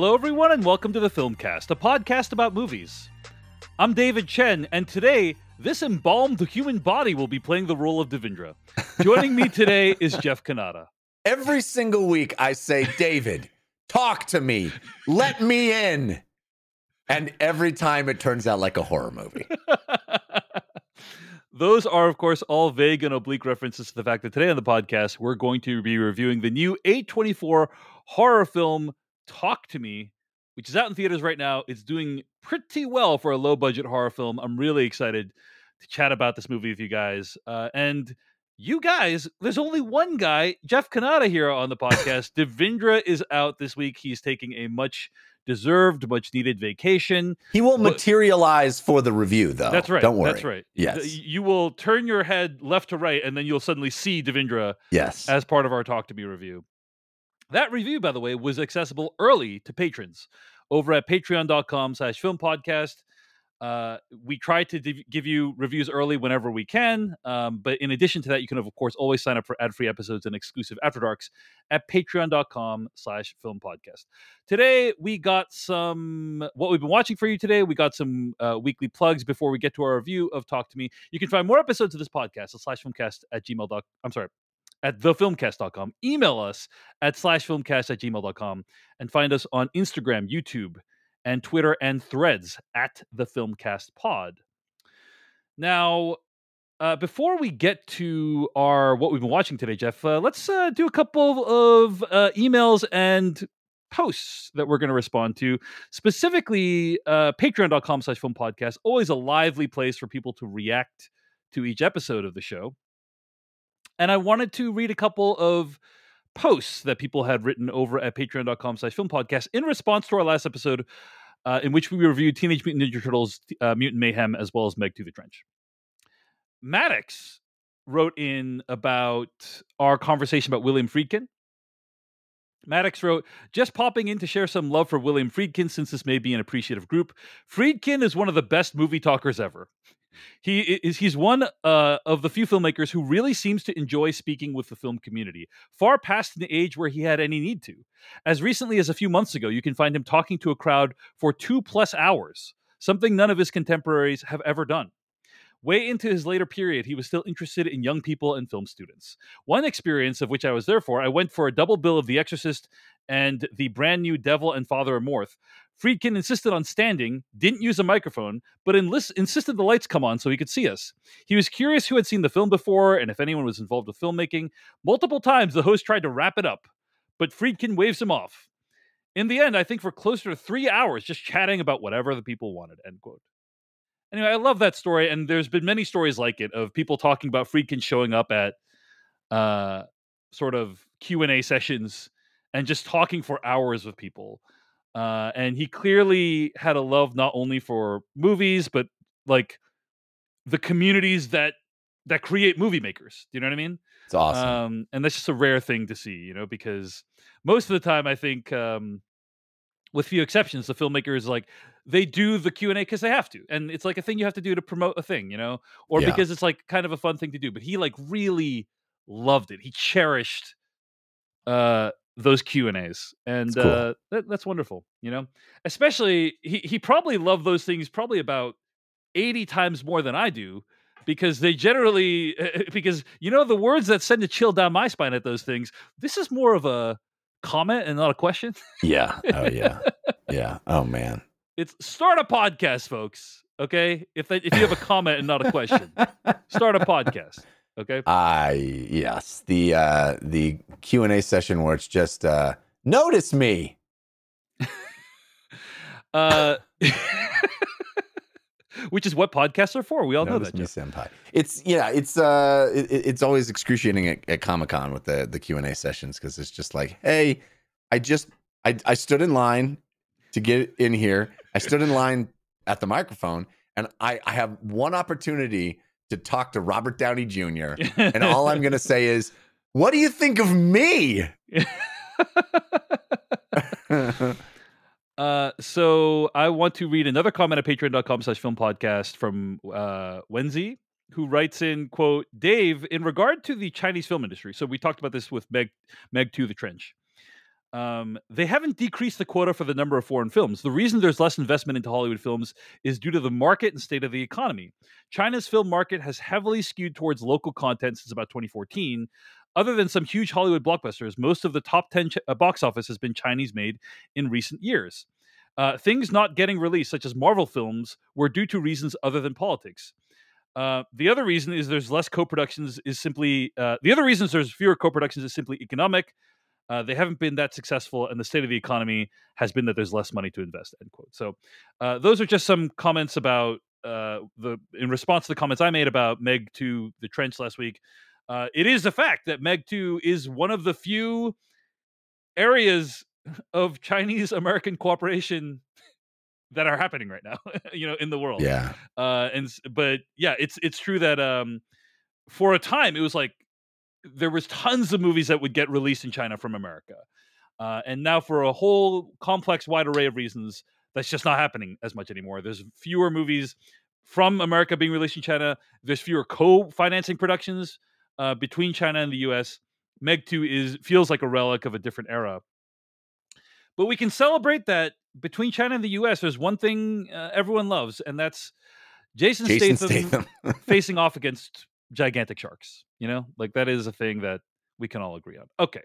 Hello, everyone, and welcome to the Filmcast, a podcast about movies. I'm David Chen, and today, this embalmed human body will be playing the role of Devindra. Joining me today is Jeff Cannata. Every single week, I say, David, talk to me, let me in. And every time it turns out like a horror movie. Those are, of course, all vague and oblique references to the fact that today on the podcast, we're going to be reviewing the new A24 horror film, Talk to Me, which is out in theaters right now. It's doing pretty well for a low budget horror film. I'm really excited to chat about this movie with you guys. Uh, and you guys, there's only one guy, Jeff Cannata, here on the podcast. Devindra is out this week. He's taking a much deserved, much needed vacation. He will materialize for the review, though. That's right. Don't worry. That's right. Yes. You will turn your head left to right, and then you'll suddenly see Devindra Yes. as part of our Talk to Me review. That review, by the way, was accessible early to patrons over at patreon.com slash film podcast. Uh, we try to div- give you reviews early whenever we can. Um, but in addition to that, you can, of course, always sign up for ad-free episodes and exclusive After Darks at patreon.com slash film podcast. Today, we got some, what we've been watching for you today. We got some uh, weekly plugs before we get to our review of Talk to Me. You can find more episodes of this podcast at slash filmcast at gmail. I'm sorry, at thefilmcast.com. Email us at slash filmcast at gmail.com and find us on Instagram, YouTube, and Twitter and threads at the Filmcast Pod. Now, uh, before we get to our what we've been watching today, Jeff, uh, let's uh, do a couple of uh, emails and posts that we're going to respond to. Specifically, uh, patreon.com slash film podcast, always a lively place for people to react to each episode of the show. And I wanted to read a couple of posts that people had written over at patreon.com slash film podcast in response to our last episode uh, in which we reviewed Teenage Mutant Ninja Turtles uh, Mutant Mayhem as well as Meg to the Trench. Maddox wrote in about our conversation about William Friedkin. Maddox wrote, just popping in to share some love for William Friedkin since this may be an appreciative group. Friedkin is one of the best movie talkers ever. He is he's one uh, of the few filmmakers who really seems to enjoy speaking with the film community, far past the age where he had any need to. As recently as a few months ago, you can find him talking to a crowd for two plus hours, something none of his contemporaries have ever done. Way into his later period, he was still interested in young people and film students. One experience of which I was there for, I went for a double bill of The Exorcist and the brand new Devil and Father Amorth. Friedkin insisted on standing, didn't use a microphone, but insisted the lights come on so he could see us. He was curious who had seen the film before and if anyone was involved with filmmaking. Multiple times, the host tried to wrap it up, but Friedkin waves him off. In the end, I think for closer to three hours, just chatting about whatever the people wanted. End quote. Anyway, I love that story, and there's been many stories like it of people talking about Friedkin showing up at uh, sort of Q and A sessions and just talking for hours with people. Uh, and he clearly had a love not only for movies, but like the communities that that create movie makers. Do you know what I mean? It's awesome. Um, and that's just a rare thing to see, you know, because most of the time, I think, um, with few exceptions, the filmmakers like they do the Q and A because they have to, and it's like a thing you have to do to promote a thing, you know, or Yeah. because it's like kind of a fun thing to do. But he like really loved it. He cherished uh those Q and A's, and cool. uh, that, that's wonderful. You know, especially he he probably loved those things probably about eighty times more than I do. Because they generally, because you know the words that send a chill down my spine at those things. This is more of a comment and not a question. yeah. Oh, yeah. Yeah. Oh, man. It's start a podcast, folks. Okay, if that, if you have a comment and not a question, start a podcast. Okay. I yes. The uh the Q and A session where it's just uh notice me. Uh, which is what podcasts are for. We all know Notice that. me, Jeff. senpai. It's yeah. It's uh. It, it's always excruciating at, at Comic Con with the the Q and A sessions because it's just like, hey, I just I I stood in line to get in here. I stood in line at the microphone, and I I have one opportunity to talk to Robert Downey Jr. and all I'm gonna say is, what do you think of me? Uh, so I want to read another comment at patreon.com slash film podcast from uh, Wenzi, who writes in, quote, Dave, in regard to the Chinese film industry. So we talked about this with Meg, Meg to the Trench. Um, they haven't decreased the quota for the number of foreign films. The reason there's less investment into Hollywood films is due to the market and state of the economy. China's film market has heavily skewed towards local content since about 2014. Other than some huge Hollywood blockbusters, most of the top 10 ch- uh, box office has been Chinese made in recent years. Uh, things not getting released, such as Marvel films, were due to reasons other than politics. Uh, the other reason is there's less co-productions is simply uh, the other reasons there's fewer co-productions is simply economic. Uh, they haven't been that successful, and the state of the economy has been that there's less money to invest. End quote. So, uh, those are just some comments about uh, the in response to the comments I made about Meg Two, The Trench last week. Uh, it is a fact that Meg Two is one of the few areas of Chinese American cooperation that are happening right now. you know, in the world. Yeah. Uh, and but yeah, it's it's true that um, for a time it was like there was tons of movies that would get released in China from America, uh, and now for a whole complex, wide array of reasons, that's just not happening as much anymore. There's fewer movies from America being released in China. There's fewer co-financing productions uh, between China and the U.S. Meg Two is feels like a relic of a different era. But we can celebrate that between China and the U.S. There's one thing uh, everyone loves, and that's Jason, Jason Statham, Statham. facing off against gigantic sharks. You know, like that is a thing that we can all agree on. Okay.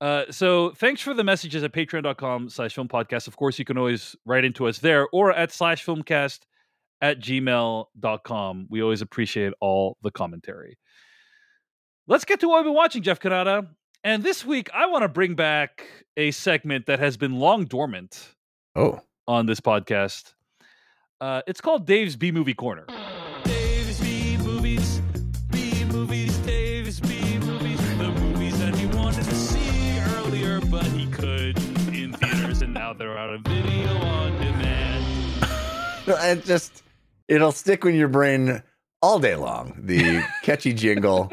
Uh, so thanks for the messages at patreon.com slash film podcast. Of course, you can always write into us there or at slash filmcast at gmail.com. We always appreciate all the commentary. Let's get to what we've been watching, Jeff Cannata. And this week, I want to bring back a segment that has been long dormant oh. on this podcast. Uh, it's called Dave's B Movie Corner. Now they're out of video on demand. It just it'll stick in your brain all day long. The catchy jingle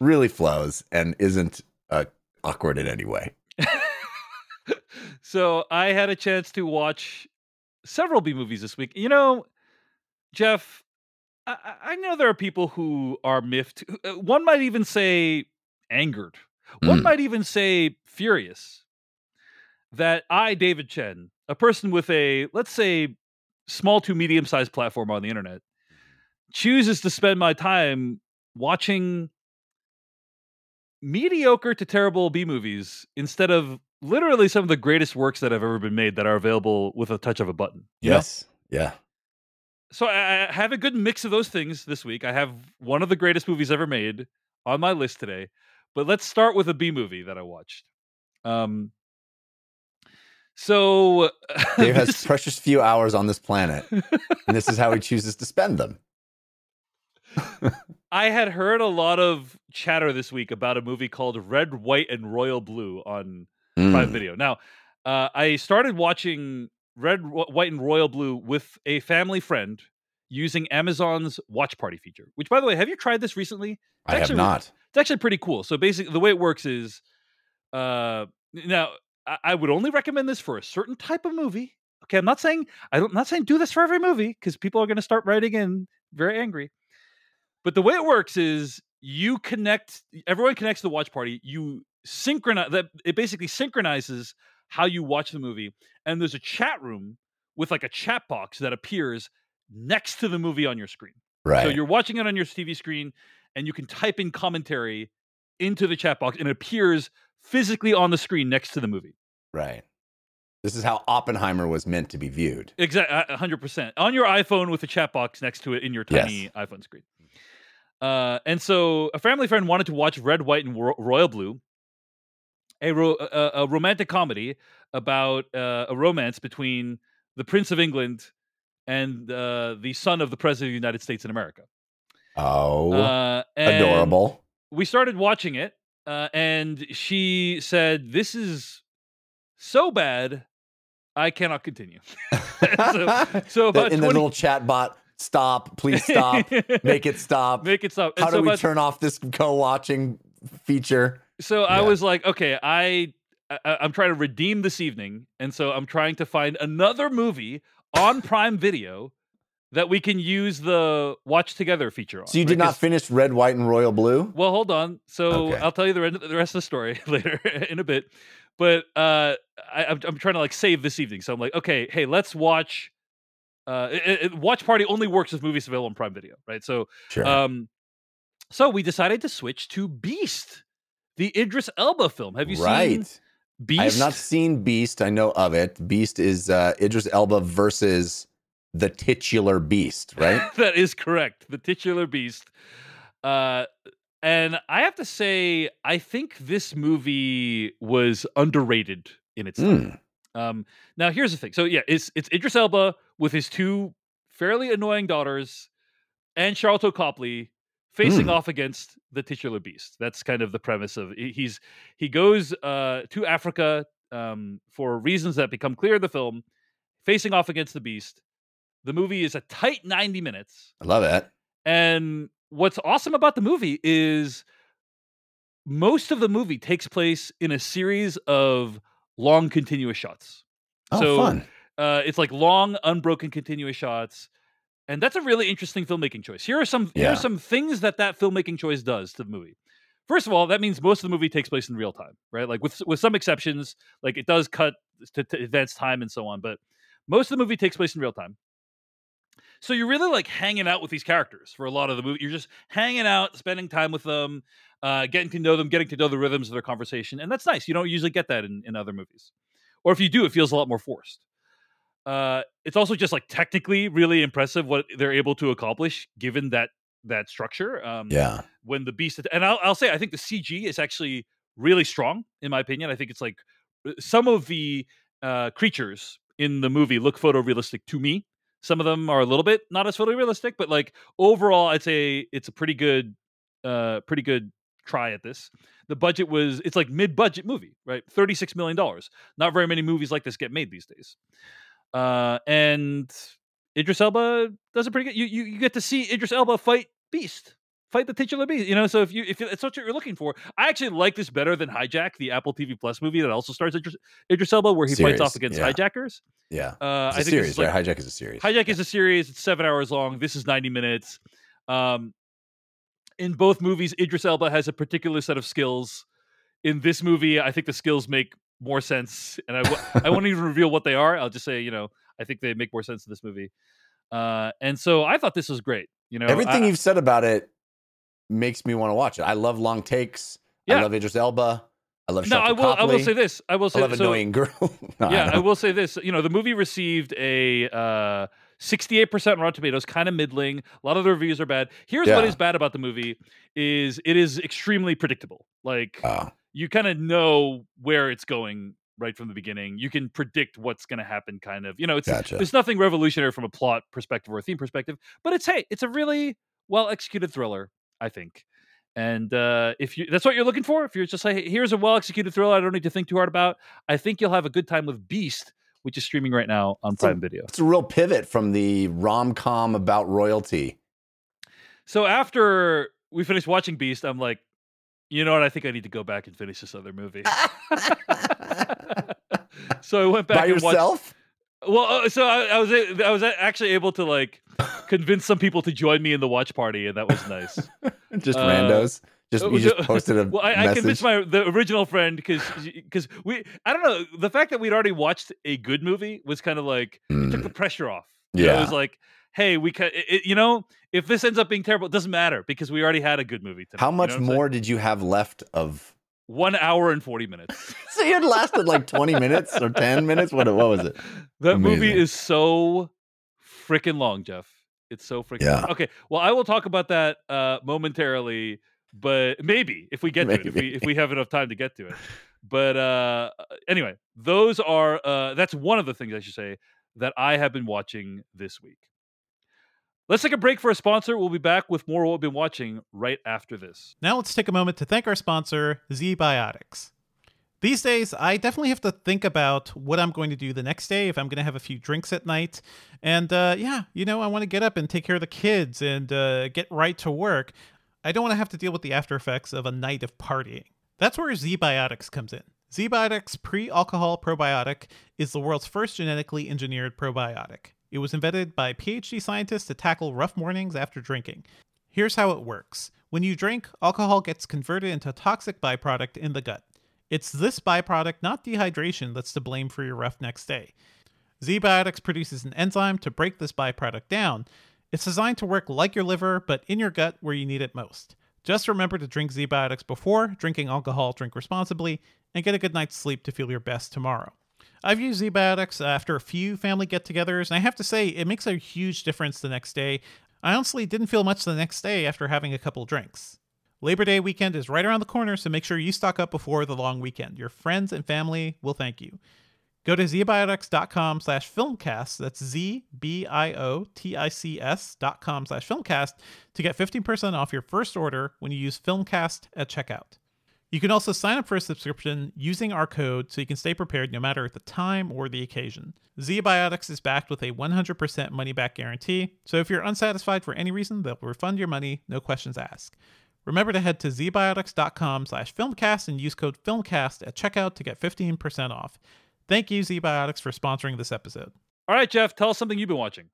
really flows and isn't uh, awkward in any way. so I had a chance to watch several B movies this week. You know, Jeff, I, I know there are people who are miffed. uh, One might even say angered. One Mm. might even say furious that I, David Chen, a person with a, let's say, small to medium sized platform on the internet, chooses to spend my time watching mediocre to terrible B movies instead of literally some of the greatest works that have ever been made that are available with a touch of a button. you know? Yes. Yeah. So I I have a good mix of those things this week. I have one of the greatest movies ever made on my list today. But let's start with a B movie that I watched. Um so Dave has this- precious few hours on this planet, and this is how he chooses to spend them. I had heard a lot of chatter this week about a movie called Red, White, and Royal Blue on Prime Mm. Video. Now, uh, I started watching Red, White, and Royal Blue with a family friend using Amazon's Watch Party feature. Which, by the way, have you tried this recently? I have actually- not. It's actually pretty cool. So basically, the way it works is, uh, now I, I would only recommend this for a certain type of movie. Okay, I'm not saying I don't, I'm not saying do this for every movie because people are going to start writing in very angry. But the way it works is you connect. Everyone connects to the watch party. You synchronize that. It basically synchronizes how you watch the movie, and there's a chat room with like a chat box that appears next to the movie on your screen. Right. So you're watching it on your TV screen, and you can type in commentary into the chat box, and it appears physically on the screen next to the movie. right. This is how Oppenheimer was meant to be viewed. Exactly, hundred percent on your iPhone with a chat box next to it in your tiny Yes. iPhone screen. Uh, and so a family friend wanted to watch Red, White, and Ro- Royal Blue, a, ro- a, a romantic comedy about uh, a romance between the Prince of England and uh, the son of the President of the United States in America. Oh, Uh, adorable. we started watching it, uh, and she said, "This is so bad, I cannot continue." so, so about in the little chat bot, stop, please stop, make it stop. make it stop. How And so do we about- turn off this co-watching feature? So I was like, okay, I, I I'm trying to redeem this evening, and so I'm trying to find another movie on Prime Video that we can use the watch together feature on. So you right? did not 'Cause- finish red, white, and royal blue? Well, hold on. So Okay. I'll tell you the, re- the rest of the story later in a bit. But uh, I, I'm, I'm trying to like save this evening. So I'm like, okay, hey, let's watch. Uh, it, it- watch party only works if movies available on Prime Video, right? So, Sure. um, so we decided to switch to Beast, the Idris Elba film. Have you right. seen Beast? I have not seen Beast. I know of it. Beast is uh, Idris Elba versus the titular Beast, right? that is correct. The titular beast. Uh, and I have to say, I think this movie was underrated in its time. Mm. Um, now here's the thing. So yeah, it's it's Idris Elba with his two fairly annoying daughters and Sharlto Copley facing Hmm. off against the titular beast. That's kind of the premise of he's he goes uh, to Africa um, for reasons that become clear in the film, facing off against the beast. The movie is a tight 90 minutes. I love that. And what's awesome about the movie is most of the movie takes place in a series of long continuous shots. Oh, So, fun. Uh, it's like long, unbroken, continuous shots, and that's a really interesting filmmaking choice. Here are some here are some things that that filmmaking choice does to the movie. First of all, that means most of the movie takes place in real time, right? Like with with some exceptions, like it does cut to, to advance time and so on, but most of the movie takes place in real time. So you're really like hanging out with these characters for a lot of the movie. You're just hanging out, spending time with them, uh, getting to know them, getting to know the rhythms of their conversation, and that's nice. You don't usually get that in, in other movies, or if you do, it feels a lot more forced. Uh, it's also just like technically really impressive what they're able to accomplish given that that structure. Um, Yeah. when the beast and I'll, I'll say I think the CG is actually really strong in my opinion. I think it's like uh, some of the uh, creatures in the movie look photorealistic to me. Some of them are a little bit not as photorealistic, but like overall, I'd say it's a pretty good, uh, pretty good try at this. The budget was it's like mid-budget movie, right? Thirty-six million dollars. Not very many movies like this get made these days. Uh, and Idris Elba does a pretty good. You, you you get to see Idris Elba fight Beast, fight the titular Beast. You know, so if you if it's what you're looking for, I actually like this better than Hijack, the Apple TV Plus movie that also stars Idris, Idris Elba, where he Series, fights off against yeah. hijackers. Yeah. Uh, It's I think series, like, right? Hijack is a series. Hijack is a series. It's seven hours long. This is 90 minutes. Um, in both movies, Idris Elba has a particular set of skills. In this movie, I think the skills make more sense, and I w- I won't even reveal what they are. I'll just say, you know, I think they make more sense in this movie. Uh, and so I thought this was great. You know, Everything I- you've said about it makes me want to watch it. I love long takes. Yeah. I love Idris Elba. I love no, I will. I will say this. I will I say love so, annoying girl. No, yeah, I don't. will say this. You know, the movie received a uh, 68% on Rotten Tomatoes, kind of middling. A lot of the reviews are bad. Here's what Yeah. is bad about the movie: is it is extremely predictable. Like Oh, you kind of know where it's going right from the beginning. You can predict what's going to happen. Kind of, you know, it's gotcha. there's nothing revolutionary from a plot perspective or a theme perspective, but it's hey, it's a really well executed thriller, I think. And uh, if you that's what you're looking for, if you're just like, hey, here's a well executed thriller, I don't need to think too hard about. I think you'll have a good time with Beast, which is streaming right now on It's a- Prime Video. It's a real pivot from the rom com about royalty. So after we finished watching Beast, I'm like, you know what? I think I need to go back and finish this other movie. so I went back By and watched. Well, uh, so I, I was I was actually able to like convince some people to join me in the watch party, and that was nice. Just Uh, randos. Just you just posted a well, I, I convinced my the original friend because because we I don't know the fact that we'd already watched a good movie was kind of like it took Mm, the pressure off. You know, it was like, hey, we can, it, you know, if this ends up being terrible, it doesn't matter because we already had a good movie. Tonight, How you know much more did you have left of? One hour and forty minutes. So you had lasted like twenty minutes or ten minutes. What? What was it? That movie is so freaking long, Jeff. It's so freaking Yeah. long. Okay, well, I will talk about that uh, momentarily, but maybe if we get to it, if we if we have enough time to get to it. But uh, anyway, those are uh, that's one of the things I should say that I have been watching this week. Let's take a break for a sponsor. We'll be back with more of what we've been watching right after this. Now let's take a moment to thank our sponsor, ZBiotics. These days, I definitely have to think about what I'm going to do the next day if I'm going to have a few drinks at night. And uh, yeah, you know, I want to get up and take care of the kids and uh, get right to work. I don't want to have to deal with the after effects of a night of partying. That's where ZBiotics comes in. ZBiotics pre alcohol probiotic is the world's first genetically engineered probiotic. It was invented by PhD scientists to tackle rough mornings after drinking. Here's how it works when you drink, alcohol gets converted into a toxic byproduct in the gut. It's this byproduct, not dehydration, that's to blame for your rough next day. ZBiotics produces an enzyme to break this byproduct down. It's designed to work like your liver, but in your gut where you need it most. Just remember to drink ZBiotics before drinking alcohol, drink responsibly, and get a good night's sleep to feel your best tomorrow. I've used ZBiotics after a few family get togethers, and I have to say, it makes a huge difference the next day. I honestly didn't feel much the next day after having a couple drinks. Labor Day weekend is right around the corner, so make sure you stock up before the long weekend. Your friends and family will thank you. Go to zbiotics.com slash filmcast, that's Z-B-I-O-T-I-C-S dot com slash filmcast to get 15% off your first order when you use filmcast at checkout. You can also sign up for a subscription using our code so you can stay prepared no matter the time or the occasion. ZBiotics is backed with a 100% money back guarantee, so if you're unsatisfied for any reason, they'll refund your money, no questions asked. Remember to head to zbiotics.com slash filmcast and use code filmcast at checkout to get 15% off. Thank you, ZBiotics, for sponsoring this episode. All right, Jeff, tell us something you've been watching.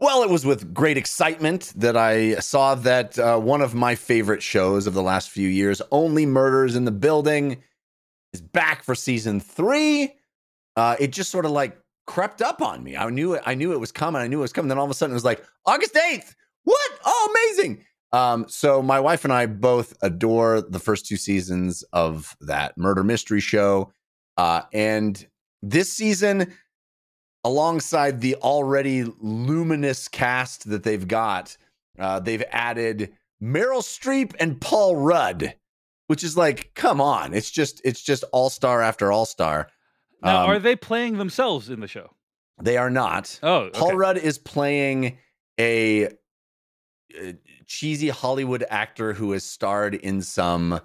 Well, it was with great excitement that I saw that uh, one of my favorite shows of the last few years, Only Murders in the Building, is back for season three. Uh, it just sort of like crept up on me. I knew it. I knew it was coming. I knew it was coming. Then all of a sudden, it was like August eighth. What? Oh, amazing! Um, so my wife and I both adore the first two seasons of that murder mystery show, uh, and this season alongside the already luminous cast that they've got, uh, they've added Meryl Streep and Paul Rudd, which is like, come on, it's just it's just all star after all star. Now, um, are they playing themselves in the show? They are not. Oh, okay. Paul Rudd is playing a, a, cheesy Hollywood actor who has starred in some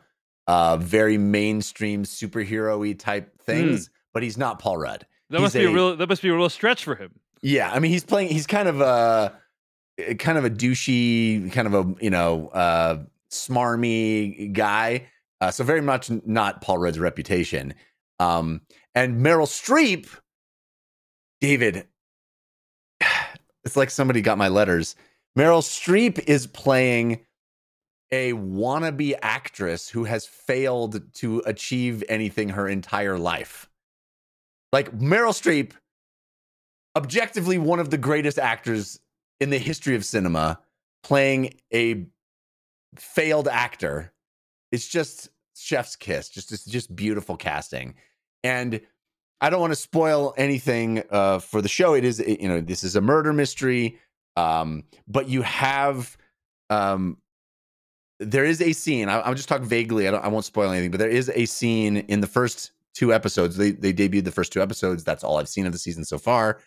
uh, very mainstream superhero-y type things, mm. but he's not Paul Rudd. That must be a, real. That must be a real stretch for him. Yeah, I mean, he's playing. He's kind of a kind of a douchey, kind of a you know uh, smarmy guy. Uh, so very much not Paul Rudd's reputation. Um, and Meryl Streep, David, it's like somebody got my letters. Meryl Streep is playing a wannabe actress who has failed to achieve anything her entire life. Like Meryl Streep, objectively one of the greatest actors in the history of cinema, playing a failed actor. It's just chef's kiss. Just it's just beautiful casting. And I don't want to spoil anything uh, for the show. It is, you know, this is a murder mystery, um, but you have, um, there is a scene. I, will just talk vaguely. I, don't I won't spoil anything, but there is a scene in the first two episodes. They they debuted the first two episodes. That's all I've seen of the season so far.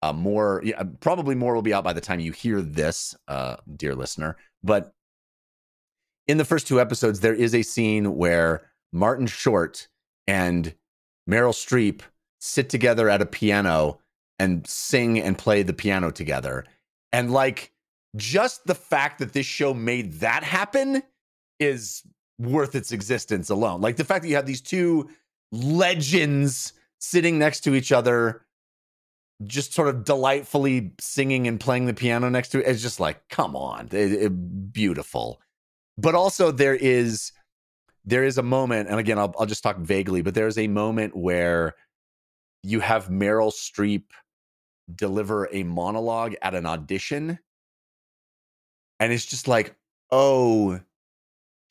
Uh, more, yeah, probably more will be out by the time you hear this, uh, dear listener. But in the first two episodes, there is a scene where Martin Short and Meryl Streep sit together at a piano and sing and play the piano together. And like just the fact that this show made that happen is worth its existence alone. Like the fact that you have these two legends sitting next to each other just sort of delightfully singing and playing the piano next to it. It's just like come on it, it, beautiful. But also there is there is a moment and again I'll, I'll just talk vaguely but there's a moment where you have meryl streep deliver a monologue at an audition and it's just like oh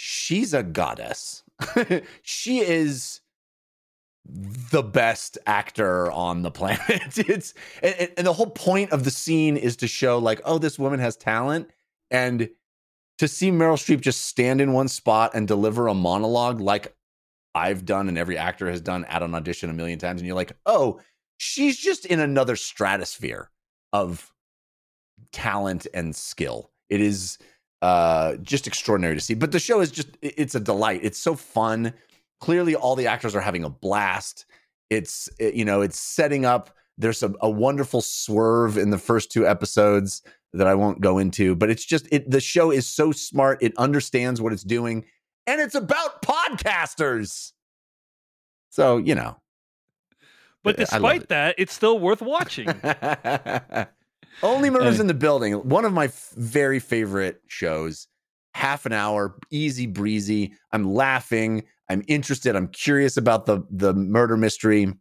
she's a goddess. She is the best actor on the planet. it's and, and, the whole point of the scene is to show like, oh, this woman has talent, and to see Meryl Streep just stand in one spot and deliver a monologue like I've done and every actor has done at an audition a million times, and you're like, oh, she's just in another stratosphere of talent and skill. It is uh just extraordinary to see. But the show is just it's a delight. It's so fun clearly all the actors are having a blast it's it, you know it's setting up there's a, a, wonderful swerve in the first two episodes that i won't go into but it's just it the show is so smart it understands what it's doing and it's about podcasters so you know but eh, despite that it's still worth watching Only Murders in the Building. One of my f- very favorite shows. Half an hour, easy breezy. I'm laughing. I'm interested. I'm curious about the the murder mystery.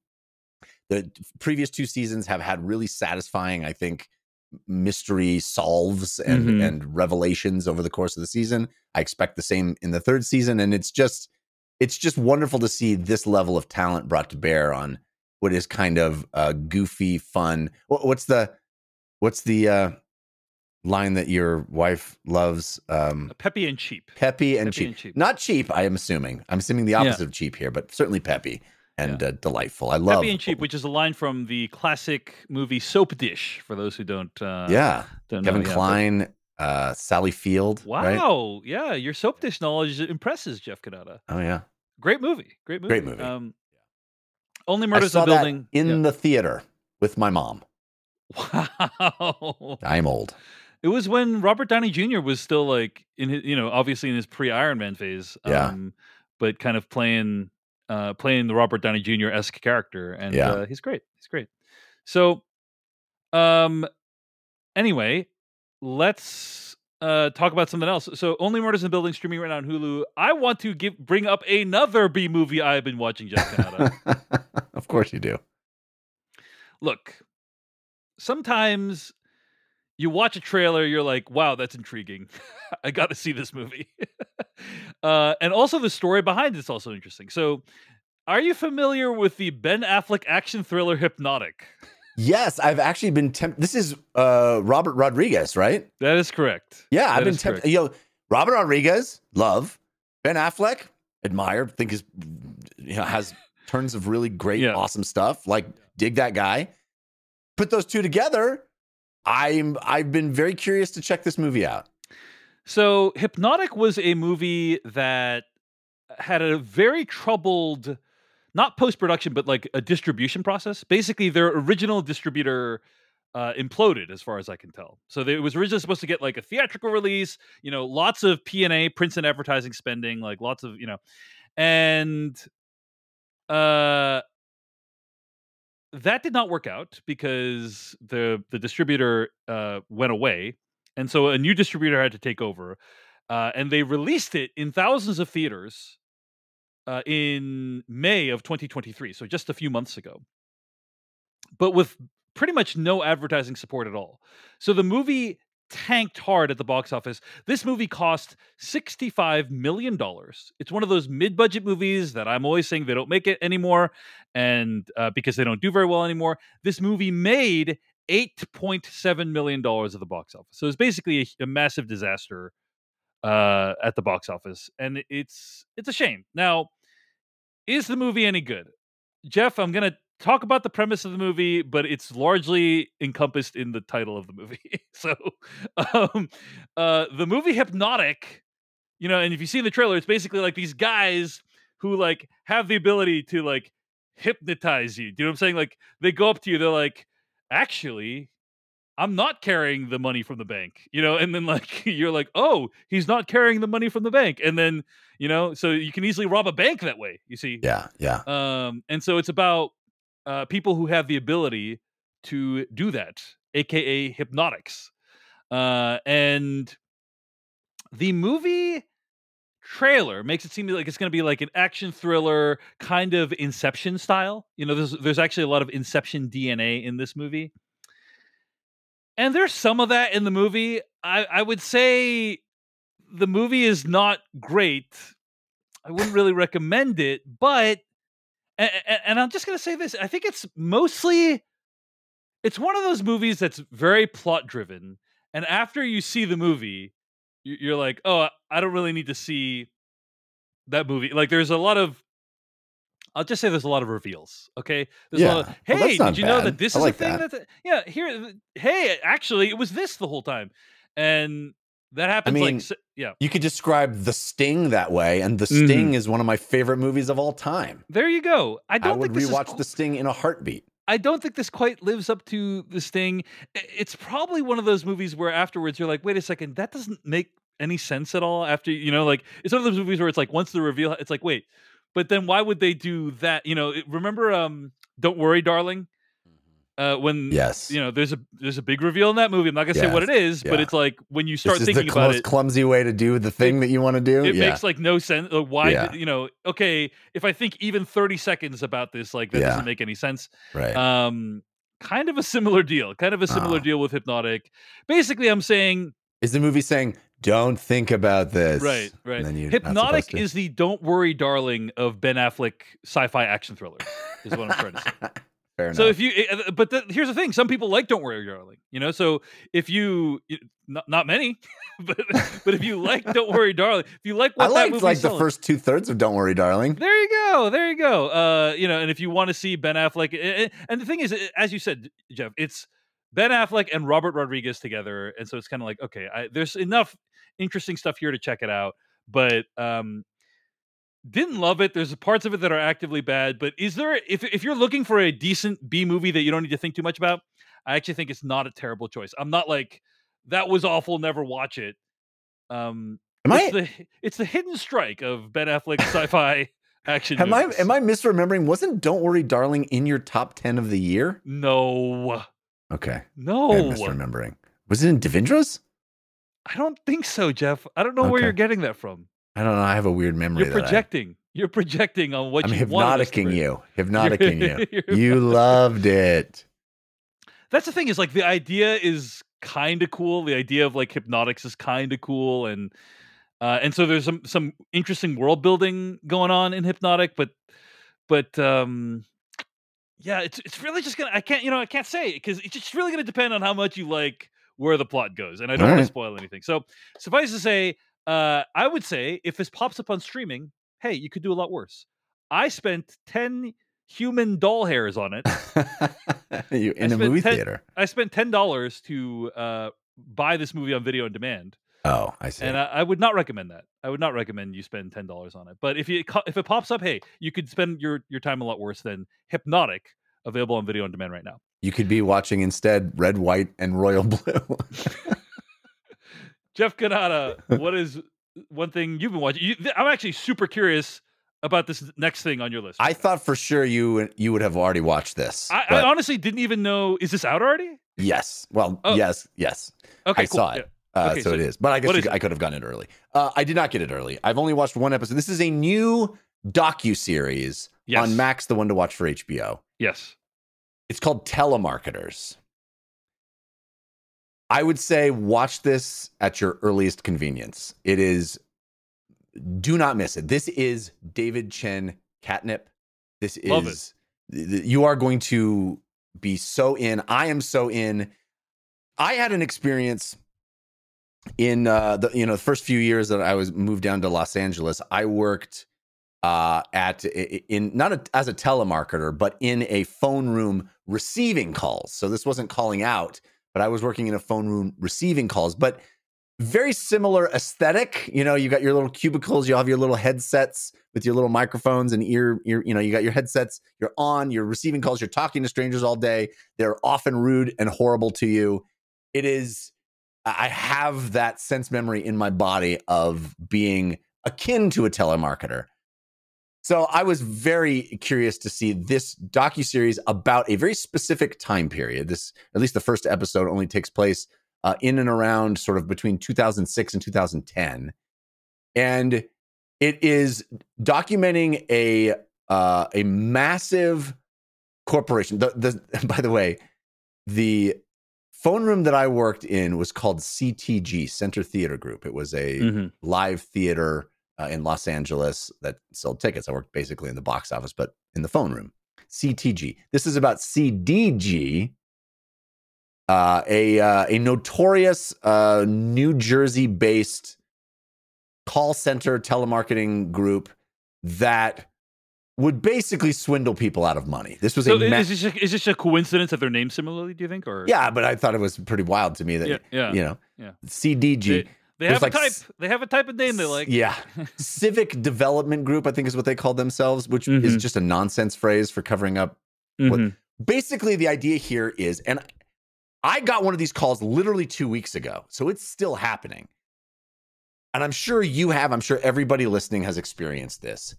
The previous two seasons have had really satisfying, I think, mystery solves and Mhm. and revelations over the course of the season. I expect the same in the third season, and it's just it's just wonderful to see this level of talent brought to bear on what is kind of uh, goofy, fun. What's the what's the uh, line that your wife loves? Um, Peppy and cheap. peppy and Peppy cheap. and cheap. Not cheap. I am assuming. I'm assuming the opposite of cheap here, but certainly peppy and uh, delightful. I love Peppy and cheap, which is a line from the classic movie Soap Dish. For those who don't, uh, yeah. don't Kevin know, yeah, but- Kline, uh, Sally Field. Right? Wow, yeah, your Soap Dish knowledge impresses Jeff Cannata. Oh yeah. Great movie, great movie, Great movie. Um, Only Murders in the Building in the theater with my mom. Wow, I'm old. It was when Robert Downey Jr. was still like in his, you know, obviously in his pre Iron Man phase. Yeah. Um, but kind of playing, uh, playing the Robert Downey Jr. esque character, and Yeah. uh, he's great. He's great. So, um, anyway, let's uh talk about something else. So, Only Murders in the Building streaming right now on Hulu. I want to give bring up another B movie I've been watching, Jeff Cannata. of course you do. Look, sometimes you watch a trailer, you're like, wow, that's intriguing. I got to see this movie. uh, and also, the story behind it's also interesting. So, are you familiar with the Ben Affleck action thriller Hypnotic? Yes, I've actually been tempted. This is uh, Robert Rodriguez, right? That is correct. Yeah, That I've been tempted. You know, Robert Rodriguez, love. Ben Affleck, admire. Think is you know has tons of really great, Yeah. awesome stuff. Like dig that guy. Put those two together. I'm I've been very curious to check this movie out. So, Hypnotic was a movie that had a very troubled, not post production, but like a distribution process. Basically, their original distributor uh, imploded, as far as I can tell. So, they, it was originally supposed to get like a theatrical release, you know, lots of P and A, prints and advertising spending, like lots of, you know, and uh, that did not work out because the the distributor uh, went away, and so a new distributor had to take over, uh, and they released it in thousands of theaters uh, in May of 2023, so just a few months ago, but with pretty much no advertising support at all. So the movie tanked hard at the box office. This movie cost $65 million. It's one of those mid budget movies that I'm always saying they don't make it anymore and uh, because they don't do very well anymore. This movie made $8.7 million at the box office. So it's basically a, a massive disaster uh, at the box office. And it's it's a shame. Now, is the movie any good? Jeff, I'm going to talk about the premise of the movie, but it's largely encompassed in the title of the movie. so, um, uh, the movie Hypnotic, you know, and if you see the trailer, it's basically like these guys who like have the ability to like hypnotize you. Do you know what I'm saying? Like they go up to you, they're like, actually, I'm not carrying the money from the bank, you know, and then like you're like, oh, he's not carrying the money from the bank, and then you know, so you can easily rob a bank that way. You see, Yeah, yeah. um, and so it's about uh, people who have the ability to do that, aka hypnotics. Uh, and the movie trailer makes it seem like it's going to be like an action thriller, kind of Inception style. You know, there's there's actually a lot of Inception DNA in this movie, and there's some of that in the movie. I, I would say the movie is not great. I wouldn't really recommend it, but and, and I'm just gonna say this: I think it's mostly it's one of those movies that's very plot driven, and after you see the movie, you- you're like, oh, I don't really need to see that movie. Like, there's a lot of I'll just say there's a lot of reveals. Okay, there's a lot of, Yeah. hey, Well, did you know that this I is like a thing? that. That yeah, here, hey, actually, it was this the whole time, and that happens mean, like yeah. You could describe The Sting that way, and The Mhm. Sting is one of my favorite movies of all time. There you go. I I, don't would think this is rewatch qu- The Sting in a heartbeat. I don't think this quite lives up to the sting. It's probably one of those movies where afterwards you're like, wait a second, that doesn't make any sense at all. After you know, like it's one of those movies where it's like once the reveal, it's like, wait, but then why would they do that? You know, remember, um, Don't Worry, Darling. Uh, when Yes. you know there's a there's a big reveal in that movie. I'm not gonna say what Yes, it is, but it's like when you start thinking the about most it, clumsy way to do the thing that you want to do. it yeah. makes like no sense. Uh, why Yeah. did- you know? Okay, if I think even 30 seconds about this, like that Yeah. doesn't make any sense. right. Um, kind of a similar deal. Kind of a similar Oh. deal with Hypnotic. Basically, I'm saying is the movie saying, "Don't think about this"? right, right. And then you're Hypnotic is the "Don't Worry, Darling" of Ben Affleck sci-fi action thriller. Is what I'm trying to say. Fair enough. So if you, uh, but the, here's the thing: some people like "Don't Worry, Darling." You know, so if you, not, not many, but but if you like "Don't Worry, Darling," if you like I what that liked like the first two thirds of "Don't Worry, Darling." There you go. There you go. Uh, you know, and if you want to see Ben Affleck, eh, eh, and the thing is, eh, as you said, Jeff, it's Ben Affleck and Robert Rodriguez together, and so it's kind of like, okay, I, there's enough interesting stuff here to check it out, but um, didn't love it. There's parts of it that are actively bad, but is there if if you're looking for a decent B movie that you don't need to think too much about, I actually think it's not a terrible choice. I'm not like that was awful, never watch it. Um, Am it's I? the it's the hidden strike of Ben Affleck sci-fi action. Am I? Am I misremembering? Wasn't "Don't Worry, Darling" in your top ten of the year? No, Okay, no, I'm misremembering. Was it in Devindra's? I don't think so, Jeff. I don't know where you're getting that from. I don't know. I have a weird memory. You're that I- projecting. You're projecting on what I'm you wanted us to hypnoticing you. Hypnoticing you. You're- You loved it. That's the thing is like the idea is kind of cool. The idea of like hypnotics is kind of cool, and uh, and so there's some some interesting world building going on in hypnotic, but but um yeah, it's it's really just gonna I can't you know I can't say because it's just really gonna depend on how much you like where the plot goes, and I don't want Alright. to spoil anything. So suffice to say, uh, I would say if this pops up on streaming, hey, you could do a lot worse. I spent ten human doll hairs on it. you in I a movie ten- theater. I spent ten dollars to uh, buy this movie on video on demand, Oh, I see. and I, I would not recommend that. I would not recommend you spend ten dollars on it. But if you if it pops up, hey, you could spend your your time a lot worse than Hypnotic, available on video on demand right now. you could be watching instead Red, White, and Royal Blue. Jeff Cannata, what is one thing you've been watching? You, I'm actually super curious about this next thing on your list. I thought for sure you you would have already watched this. I, I honestly didn't even know. Is this out already? yes. Well, Oh. yes, yes. Okay, I cool. saw it. Yeah. Uh, Okay, so, so it is. But I guess you. I could have gotten it early. Uh, I did not get it early. I've only watched one episode. This is a new docu series Yes. on Max, the one to watch for HBO. Yes. It's called Telemarketers. I would say watch this at your earliest convenience. It is, do not miss it. This is David Chen catnip. This is, you are going to be so in. I am so in. I had an experience in uh, the you know the first few years that I was moved down to Los Angeles. I worked uh, at in not a, as a telemarketer, but in a phone room receiving calls. So this wasn't calling out, but I was working in a phone room receiving calls. But very similar aesthetic. You know, you got your little cubicles, you have your little headsets with your little microphones and ear, ear, you know, you got your headsets, you're on, you're receiving calls, you're talking to strangers all day. They're often rude and horrible to you. It is, I have that sense memory in my body of being akin to a telemarketer. So I was very curious to see this docuseries about a very specific time period. This, at least the first episode, only takes place uh, in and around sort of between 2006 and 2010, and it is documenting a uh, a massive corporation. The, the by the way, the phone room that I worked in was called CTG Center Theater Group. It was a Mhm. live theater uh, in Los Angeles that sold tickets. I worked basically in the box office, but in the phone room. CTG. This is about CDG, uh, a uh, a notorious uh, New Jersey based call center telemarketing group that would basically swindle people out of money. This was So a ma- is this a, is this a coincidence that they're named similarly? Do you think? Or yeah, but I thought it was pretty wild to me that yeah, yeah. you know yeah. CDG. They There's have like a type. They have a type of name they like. Yeah. Civic Development Group, I think is what they call themselves, which Mhm. is just a nonsense phrase for covering up. What- Mhm. Basically, the idea here is, and I got one of these calls literally two weeks ago, so it's still happening. And I'm sure you have, I'm sure everybody listening has experienced this.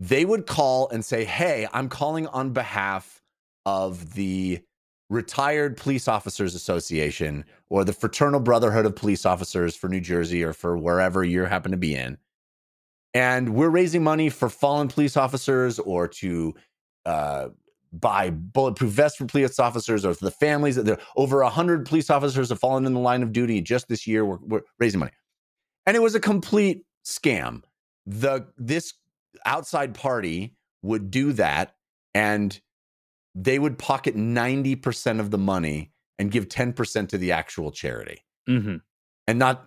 They would call and say, Hey, I'm calling on behalf of the Retired Police Officers Association or the Fraternal Brotherhood of Police Officers for New Jersey or for wherever you happen to be in. And we're raising money for fallen police officers or to uh, buy bulletproof vests for police officers or for the families. There over 100 police officers have fallen in the line of duty just this year. We're, we're raising money. And it was a complete scam. The This outside party would do that and they would pocket 90% of the money and give 10% to the actual charity Mm-hmm. and not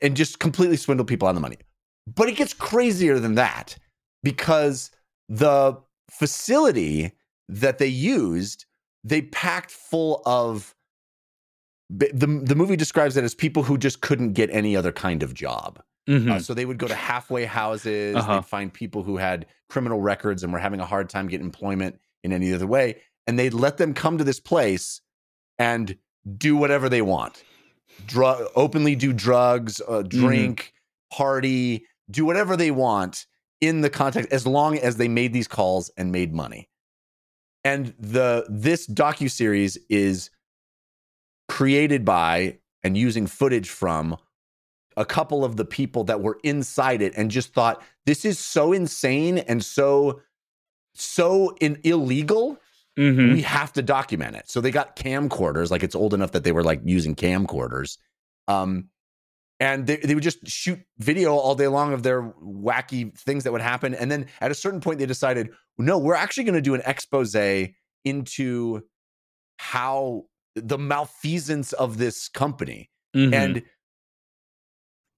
and just completely swindle people on the money. But it gets crazier than that because the facility that they used, they packed full of the the movie describes it as people who just couldn't get any other kind of job. Mm-hmm. Uh, so they would go to halfway houses. Uh-huh. They'd find people who had criminal records and were having a hard time getting employment in any other way, and they'd let them come to this place and do whatever they want. Drug openly do drugs, uh, drink, party, do whatever they want in the context as long as they made these calls and made money. And the this docu series is created by and using footage from a couple of the people that were inside it and just thought this is so insane and so so in illegal Mm-hmm. we have to document it so they got camcorders like it's old enough that they were like using camcorders um and they, they would just shoot video all day long of their wacky things that would happen and then at a certain point they decided no we're actually going to do an expose into how the malfeasance of this company Mm-hmm. and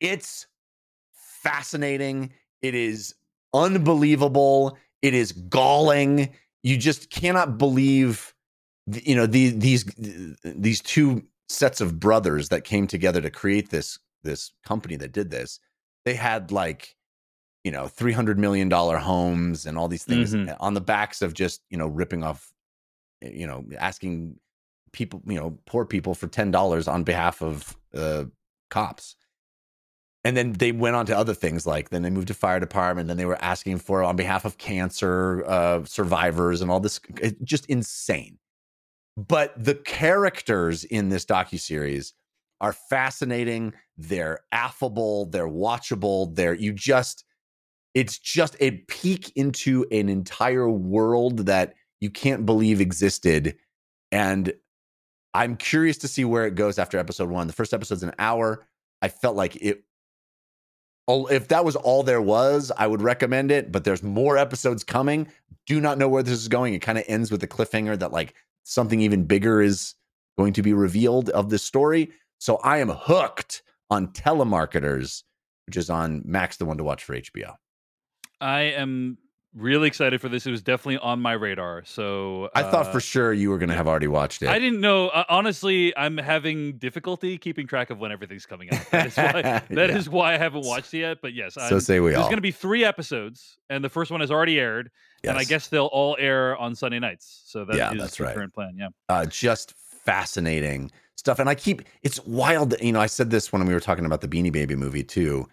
it's fascinating it is unbelievable it is galling. You just cannot believe you know the, these these two sets of brothers that came together to create this this company that did this. They had like you know 300 million dollar homes and all these things Mhm. on the backs of just you know ripping off you know asking people you know poor people for $10 on behalf of uh, cops and then they went on to other things like then they moved to fire department then they were asking for on behalf of cancer uh, survivors and all this it, just insane. But the characters in this docu-series are fascinating they're affable they're watchable they're you just it's just a peek into an entire world that you can't believe existed. And i'm curious to see where it goes after episode one. The first episode's an hour. I felt like it if that was all there was i would recommend it but there's more episodes coming. Do not know where this is going. It kind of ends with a cliffhanger that like something even bigger is going to be revealed of this story. So i am hooked on telemarketers which is on max the one to watch for hbo I am really excited for this. It was definitely on my radar. So i thought uh, for sure you were going to have already watched it I didn't know. Uh, honestly, I'm having difficulty keeping track of when everything's coming out. That is why, that is Yeah. why I haven't watched it yet. But yes, so I'm, say we there's all going to be three episodes, and the first one has already aired, and I guess they'll all air on Sunday nights. So that is Yeah, that's the right. current plan. Yeah. uh, just fascinating stuff. And I keep it's wild. that- You know, I said this when we were talking about the Beanie Baby movie too,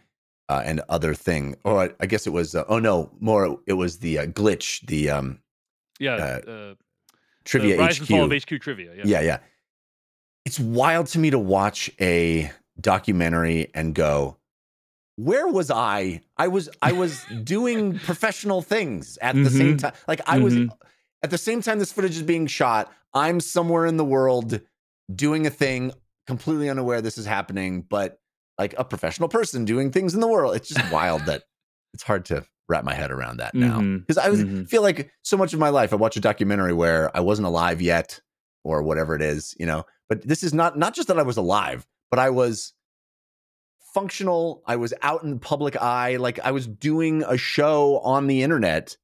uh, and other thing. Or I, I guess it was. Uh, oh no, more. It was the uh, glitch, the um, Yeah. Uh, trivia Rise and Fall HQ. of HQ trivia. Yeah. yeah, yeah. It's wild to me to watch a documentary and go, where was I? I was I was doing professional things at the same Mhm. time. Like I was Mhm. at the same time this footage is being shot, I'm somewhere in the world doing a thing completely unaware this is happening, but like a professional person doing things in the world. It's just wild that it's hard to wrap my head around that now. Because I was Mhm. feel like so much of my life I watch a documentary where I wasn't alive yet or whatever it is, you know. But this is not not just that I was alive, but I was functional. I was out in the public eye, like I was doing a show on the internet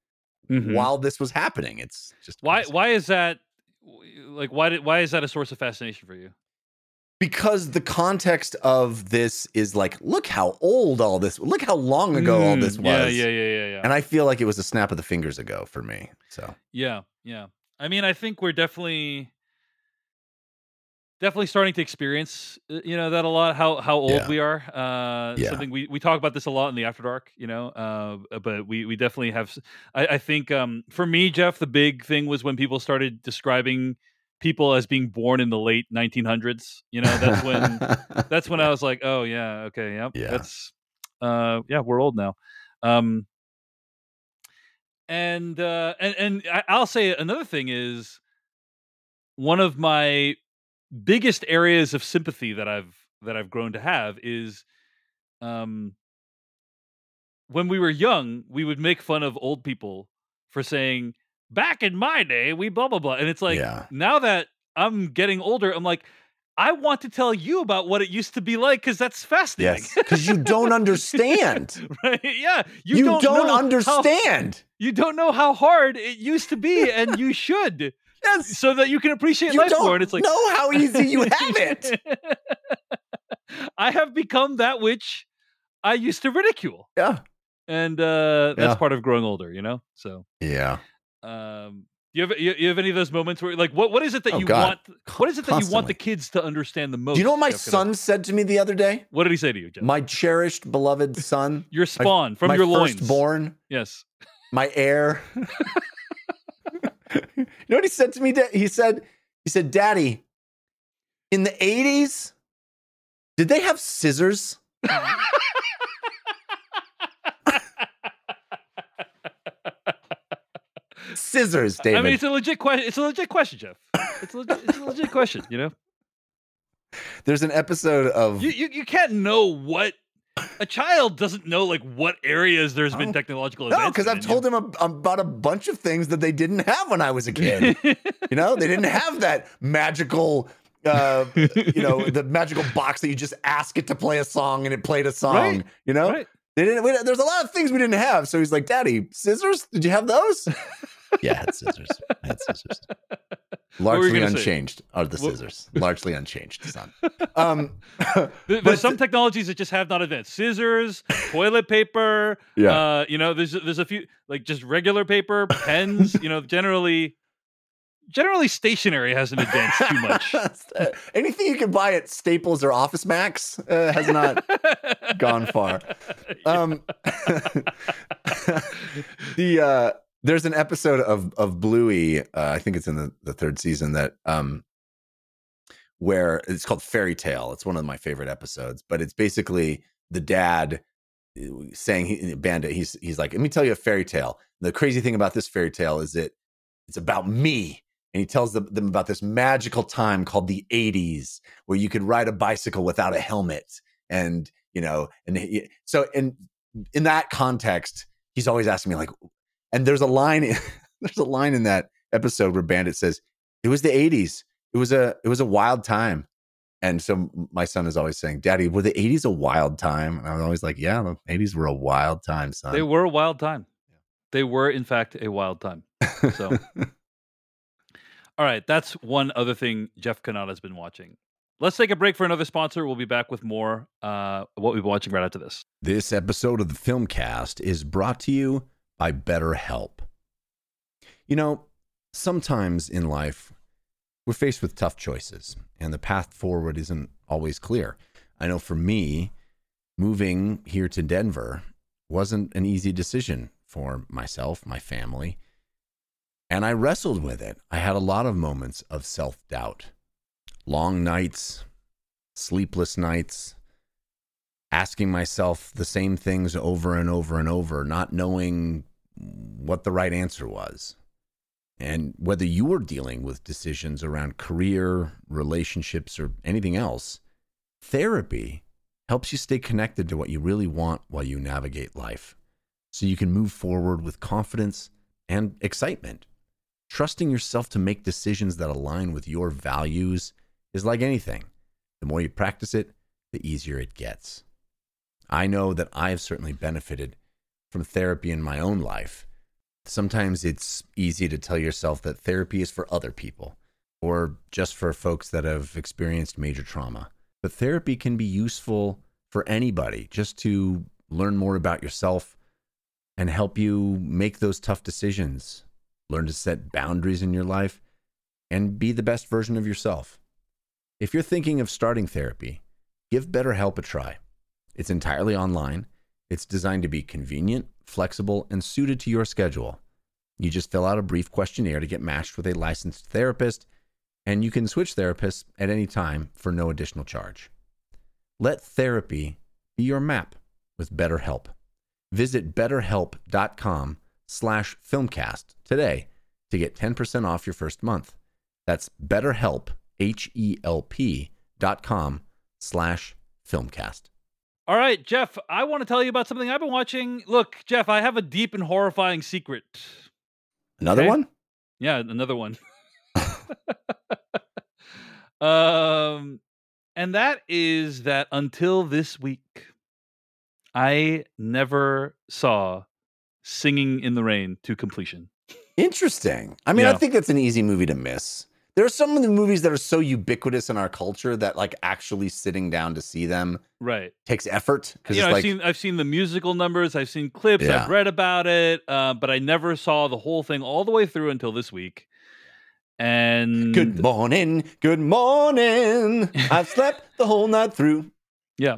Mhm. while this was happening. It's just Why? crazy. Why is that? Like, why did? Why is that a source of fascination for you? Because the context of this is like, look how old all this, look how long ago all this Mm, was. Yeah. Yeah. Yeah. Yeah. Yeah. And I feel like it was a snap of the fingers ago for me. So Yeah, yeah. I mean, I think we're definitely definitely starting to experience uh, you know that a lot how how old Yeah. we are uh Yeah. something we we talk about this a lot in the after dark you know uh but we we definitely have I think um for me jeff the big thing was when people started describing people as being born in the late 1900s. You know, that's when that's when I was like, oh yeah, okay, yep, Yeah. that's uh, yeah, we're old now. Um, and uh, and and I'll say another thing is one of my biggest areas of sympathy that I've that I've grown to have is um when we were young, we would make fun of old people for saying, back in my day, we blah blah blah. And it's like Yeah. now that I'm getting older, I'm like, I want to tell you about what it used to be like because that's fascinating. yes, because you don't understand. right? Yeah. You, You, don't, don't, know how- understand. you don't know how hard it used to be, and you should. Yes, So that you can appreciate you life don't more. And it's like know how easy you have it. I have become that which I used to ridicule. Yeah, And uh that's Yeah. part of growing older, you know? So yeah. Um you have you, you have any of those moments where like what what is it that Oh, you God. want what is it that you want the kids to understand the most? Do you know what my Jeff son said to me the other day? What did he say to you, Jeff? My cherished, beloved son, your spawn from your loins. firstborn, Yes. my heir. you know what he said to me? He said, "He said, Daddy, in the '80s, did they have scissors?" Scissors, David. I mean, it's a legit question. It's a legit question, Jeff. It's a legit, it's a legit question. You know, There's an episode of you, you you can't know what a child doesn't know. Like what areas there's been Oh. technological. no, because I've told him ab- about a bunch of things that they didn't have when I was a kid. You know, they didn't have that magical, uh, you know, the magical box that you just ask it to play a song and it played a song. Right. You know, right. they didn't. We, there's a lot of things we didn't have. So he's like, "Daddy, scissors? Did you have those?" Yeah, I had scissors. I had scissors. Largely gonna say? unchanged are the What- scissors. Largely unchanged, son. Um, There- There's But- some technologies that just have not advanced. Scissors, toilet paper. Yeah. Uh, you know, there's there's a few like just regular paper, pens. you know, generally, generally stationary hasn't advanced too much. Anything you can buy at Staples or Office Max uh, has not gone far. Um, the uh, there's an episode of of Bluey. Uh, I think it's in the, the third season that um, where it's called Fairy Tale. It's one of my favorite episodes, but it's basically the dad uh, saying he, bandit he's he's like let me tell you a fairy tale the crazy thing about this fairy tale is that it's about me and he tells them, them about this magical time called the 80s where you could ride a bicycle without a helmet and you know and he, so in in that context he's always asking me like and there's a line there's a line in that episode where bandit says it was the 80s it was a it was a wild time and so my son is always saying daddy were the 80s a wild time and I'm always like yeah the 80s were a wild time son They were a wild time. They were, in fact, a wild time. So, all right, that's one other thing Jeff Cannata's been watching. Let's take a break for another sponsor. We'll be back with more uh, what we've been watching right after this. This episode of the Filmcast is brought to you by BetterHelp. You know, sometimes in life, we're faced with tough choices, and the path forward isn't always clear. I know for me, moving here to Denver wasn't an easy decision for myself, my family, and I wrestled with it. I had a lot of moments of self doubt, long nights, sleepless nights, asking myself the same things over and over and over, not knowing what the right answer was. And whether you were dealing with decisions around career, relationships, or anything else, therapy helps you stay connected to what you really want while you navigate life so you can move forward with confidence and excitement. Trusting yourself to make decisions that align with your values is like anything. The more you practice it, the easier it gets. I know that I have certainly benefited from therapy in my own life. Sometimes it's easy to tell yourself that therapy is for other people or just for folks that have experienced major trauma. But therapy can be useful for anybody just to learn more about yourself and help you make those tough decisions, learn to set boundaries in your life, and be the best version of yourself. If you're thinking of starting therapy, give BetterHelp a try. It's entirely online. It's designed to be convenient, flexible, and suited to your schedule. You just fill out a brief questionnaire to get matched with a licensed therapist, and you can switch therapists at any time for no additional charge. Let therapy be your map with BetterHelp. Visit betterhelp.com slash filmcast today to get 10% off your first month. That's betterhelp, H-E-L-P dot com slash filmcast. All right, Jeff, I want to tell you about something I've been watching. Look, Jeff, I have a deep and horrifying secret. Another Okay. one? Yeah, another one. um, and that is that until this week, I never saw Singing in the Rain to completion. Interesting. I mean, I think that's an easy movie to miss. There are some of the movies that are so ubiquitous in our culture that like actually sitting down to see them Right. takes effort because You know, I've like seen I've seen the musical numbers, I've seen clips, Yeah. I've read about it, uh, but I never saw the whole thing all the way through until this week. And good morning, good morning. I've slept the whole night through. yeah,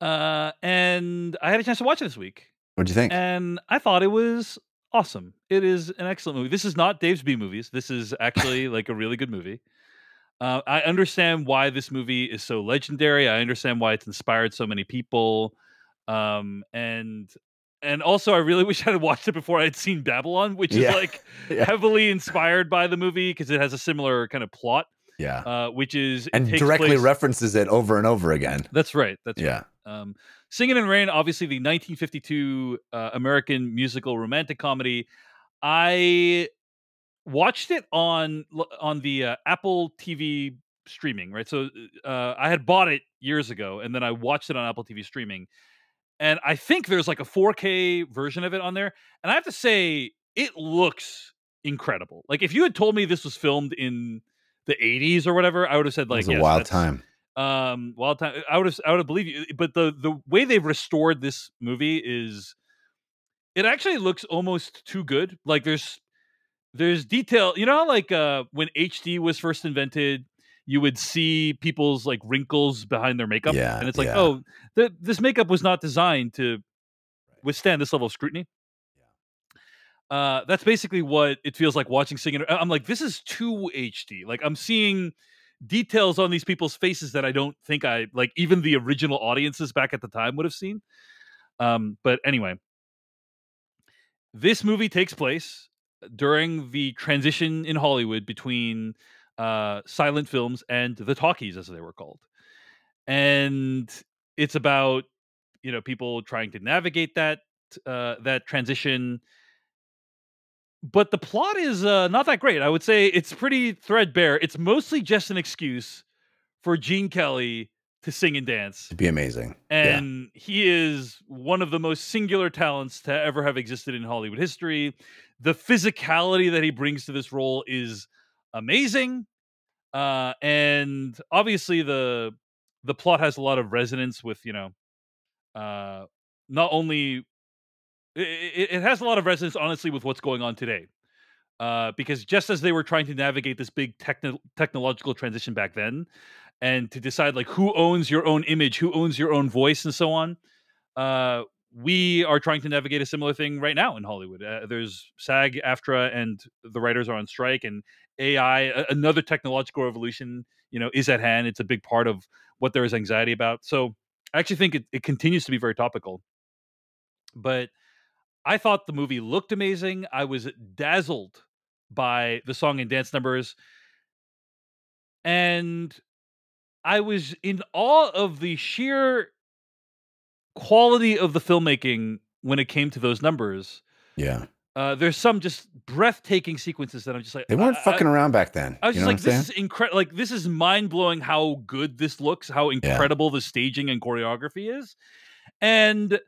uh, and I had a chance to watch it this week. What'd you think? and I thought it was awesome. It is an excellent movie. This is not Dave's B movies. This is actually like a really good movie. Uh, I understand why this movie is so legendary. I understand why it's inspired so many people, um, and and also I really wish I had watched it before I had seen Babylon, which Yeah. is like Yeah. heavily inspired by the movie because it has a similar kind of plot, yeah. uh, which is and directly place- references it over and over again. That's right. That's right. Yeah. Um, Singing in the Rain, obviously the 1952 uh, American musical romantic comedy. I watched it on on the uh, Apple TV streaming, right? So uh, I had bought it years ago, and then I watched it on Apple TV streaming. And I think there's like a 4K version of it on there, and I have to say it looks incredible. Like if you had told me this was filmed in the 80s or whatever, I would have said It like was a yes, wild time. Um wild time i would have i would have believed you but the the way they've restored this movie is it actually looks almost too good like there's there's detail you know how like uh when hd was first invented you would see people's like wrinkles behind their makeup Yeah, and it's like yeah. oh th- this makeup was not designed to withstand this level of scrutiny yeah. uh that's basically what it feels like watching singing i'm like this is too hd like i'm seeing details on these people's faces that i don't think i like even the original audiences back at the time would have seen. Um but anyway. This movie takes place during the transition in hollywood between uh silent films and the talkies as they were called. And it's about you know people trying to navigate that uh that transition but the plot is uh, not that great. I would say it's pretty threadbare. It's mostly just an excuse for Gene Kelly to sing and dance. It'd be amazing. yeah. And he is one of the most singular talents to ever have existed in Hollywood history. The physicality that he brings to this role is amazing. Uh, and obviously the the plot has a lot of resonance with, you know, uh, not only it, it, has a lot of resonance honestly with what's going on today. Uh, because just as they were trying to navigate this big techno- technological transition back then and to decide like who owns your own image who owns your own voice and so on uh, we are trying to navigate a similar thing right now in hollywood. Uh, there's sag aftra and the writers are on strike and ai a- another technological revolution you know is at hand. It's a big part of what there is anxiety about. So i actually think it, it continues to be very topical. But I thought the movie looked amazing. I was dazzled by the song and dance numbers. And I was in awe of the sheer quality of the filmmaking when it came to those numbers. Yeah. Uh, there's some just breathtaking sequences that I'm just like They weren't I- I- fucking around back then. I was just like, this is incredible. Like, this is mind blowing how good this looks, how incredible the staging and choreography is. And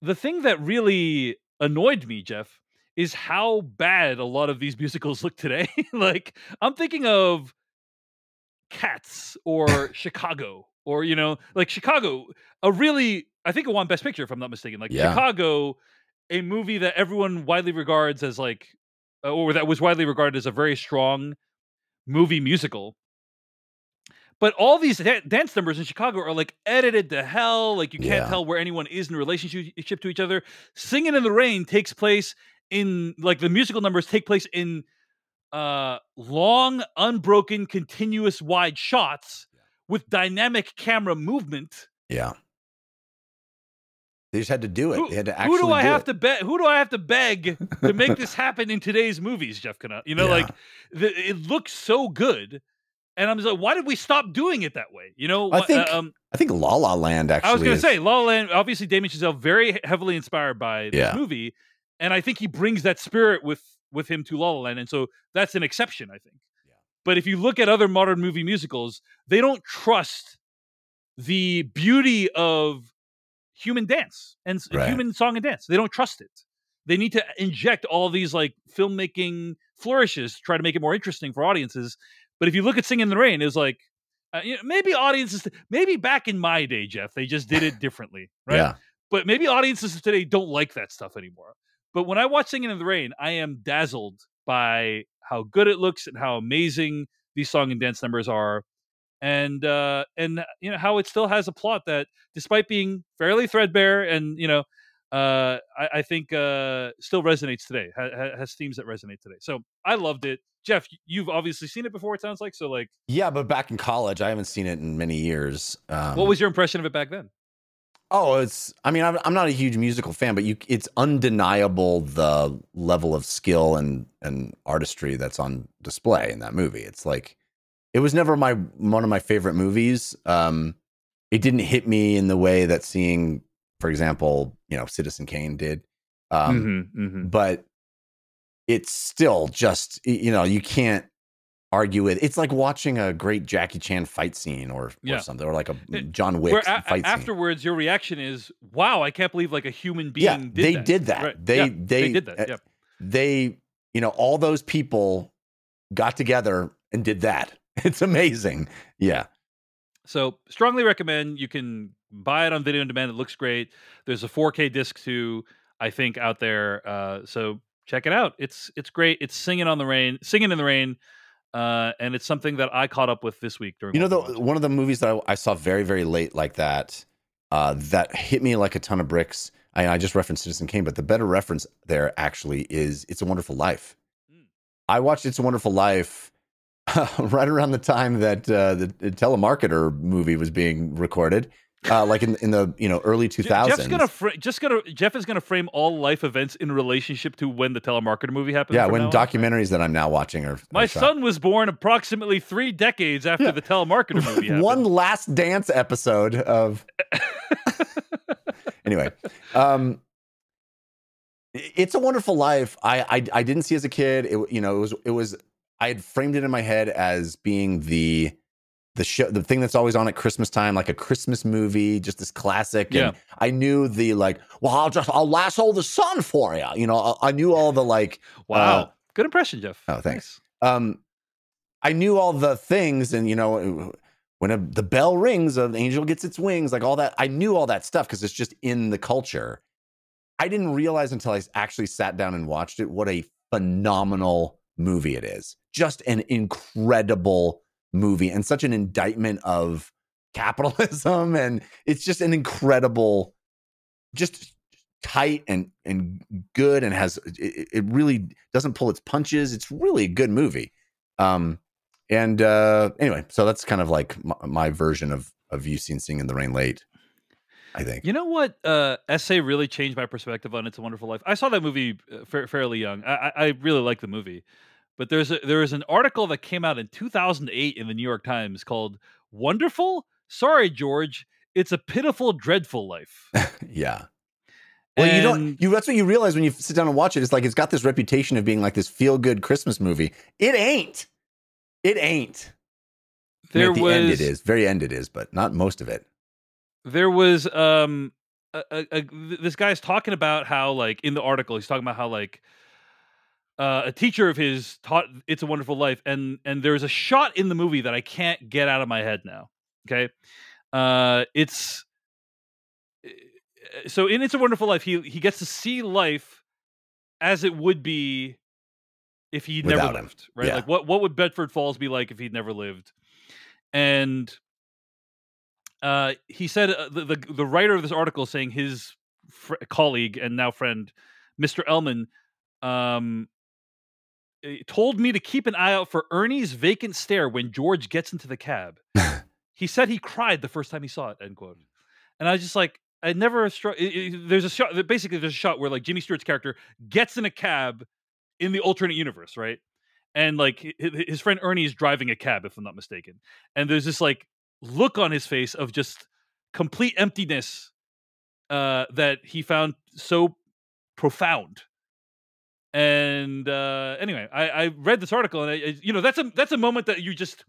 the thing that really annoyed me, Jeff, is how bad a lot of these musicals look today. like, I'm thinking of Cats or Chicago, or, you know, like Chicago, a really, I think it won Best Picture, if I'm not mistaken. Like, Yeah. Chicago, a movie that everyone widely regards as like, uh, or that was widely regarded as a very strong movie musical. But all these dance numbers in Chicago are like edited to hell. Like you can't Yeah. tell where anyone is in relationship to each other. Singing in the Rain takes place in like the musical numbers take place in uh, long, unbroken, continuous wide shots with dynamic camera movement. Yeah. They just had to do it. Who, they had to who do I have it. to beg? Who do I have to beg to make this happen in today's movies, Jeff Kana? You know, Yeah. like the, it looks so good, and I'm just like, why did we stop doing it that way? You know, I think um, I think La La Land actually. I was going to say, La La Land. Obviously, Damien Chazelle very heavily inspired by this Yeah. movie, and I think he brings that spirit with with him to La La Land, and so that's an exception, I think. Yeah. But if you look at other modern movie musicals, they don't trust the beauty of human dance and Right. human song and dance. They don't trust it. They need to inject all these like filmmaking flourishes to try to make it more interesting for audiences. But if you look at Singing in the Rain, it's like uh, you know, maybe audiences, maybe back in my day, Jeff, they just did it differently, right? Yeah. But maybe audiences today don't like that stuff anymore. But when I watch Singing in the Rain, I am dazzled by how good it looks and how amazing these song and dance numbers are, and uh, and you know how it still has a plot that, despite being fairly threadbare and you know, uh, I, I think uh, still resonates today. Ha- ha- has themes that resonate today. So I loved it. Jeff, you've obviously seen it before. It sounds like so. Like, Yeah, but back in college, I haven't seen it in many years. Um, what was your impression of it back then? Oh, it's. I mean, I'm, I'm not a huge musical fan, but you, it's undeniable the level of skill and and artistry that's on display in that movie. It's like, it was never my one of my favorite movies. Um, it didn't hit me in the way that seeing, for example, you know, Citizen Kane did. Um, Mhm, mhm. but it's still just you know you can't argue with. It's like watching a great Jackie Chan fight scene or, Yeah. or something, or like a John Wick a- fight scene. afterwards, your reaction is, "Wow, I can't believe like a human being Yeah, did they that." did that. Right. They- Yeah, they- did that. uh, Yeah. they you know all those people got together and did that it's amazing yeah So strongly recommend. You can buy it on video on demand. It looks great. There's a 4K disc too, I think, out there. Uh, so check it out. It's it's great. It's singing on the rain, singing in the rain, uh, and it's something that I caught up with this week during. you know the one of the movies that I, I saw very very late like that uh that hit me like a ton of bricks I, I just referenced citizen kane but the better reference there actually is it's a wonderful life Mm. i watched it's a wonderful life right around the time that uh the, the telemarketer movie was being recorded uh like in in the you know early Je- 2000s Jeff's gonna fra- just gonna Jeff is gonna frame all life events in relationship to when the telemarketer movie happened. yeah when now on. documentaries that i'm now watching are My are shot. son was born approximately three decades after Yeah. the telemarketer movie happened. one last dance episode of anyway um it's a wonderful life I, I i didn't see as a kid it you know it was it was i had framed it in my head as being the the show the thing that's always on at christmas time like a christmas movie just this classic Yeah. and i knew the like well i'll just i'll lasso the sun for you you know i, I knew all the like wow, uh, good impression, Jeff. oh, thanks. Nice. um i knew all the things and you know when a, the bell rings an angel gets its wings like all that i knew all that stuff because it's just in the culture i didn't realize until i actually sat down and watched it what a phenomenal movie it is just an incredible movie and such an indictment of capitalism and it's just an incredible just tight and and good and has it, it really doesn't pull its punches it's really a good movie um and uh anyway so that's kind of like my, my version of of you seen sing in the rain late i think You know what? Uh, essay really changed my perspective on It's a Wonderful Life. I saw that movie uh, fa- fairly young. I I really like the movie, but there's a, there is an article that came out in 2008 in the New York Times called "Wonderful." Sorry, George. It's a pitiful, dreadful life. yeah well you don't you that's what you realize when you sit down and watch it it's like it's got this reputation of being like this feel good christmas movie it ain't it ain't I mean, There at the was end it is very end it is but not most of it there was um a, a, a, this guy's talking about how like in the article he's talking about how like uh, a teacher of his taught it's a wonderful life and and there's a shot in the movie that i can't get out of my head now okay uh it's so in it's a wonderful life he he gets to see life as it would be if he never him. lived right Yeah. like what what would bedford falls be like if he'd never lived and uh, he said uh, the, the the writer of this article saying his fr- colleague and now friend, Mr. Elman, um, Eh, told me to keep an eye out for Ernie's vacant stare when George gets into the cab. he said he cried the first time he saw it. End quote. And I was just like, I never struck. Eh, eh, there's a shot. Basically, there's a shot where like Jimmy Stewart's character gets in a cab in the alternate universe, right? And like hi- hi- his friend Ernie is driving a cab, if I'm not mistaken. And there's this like look on his face of just complete emptiness uh, that he found so profound. And uh, anyway, I, I read this article, and I, I- you know that's a that's a moment that you just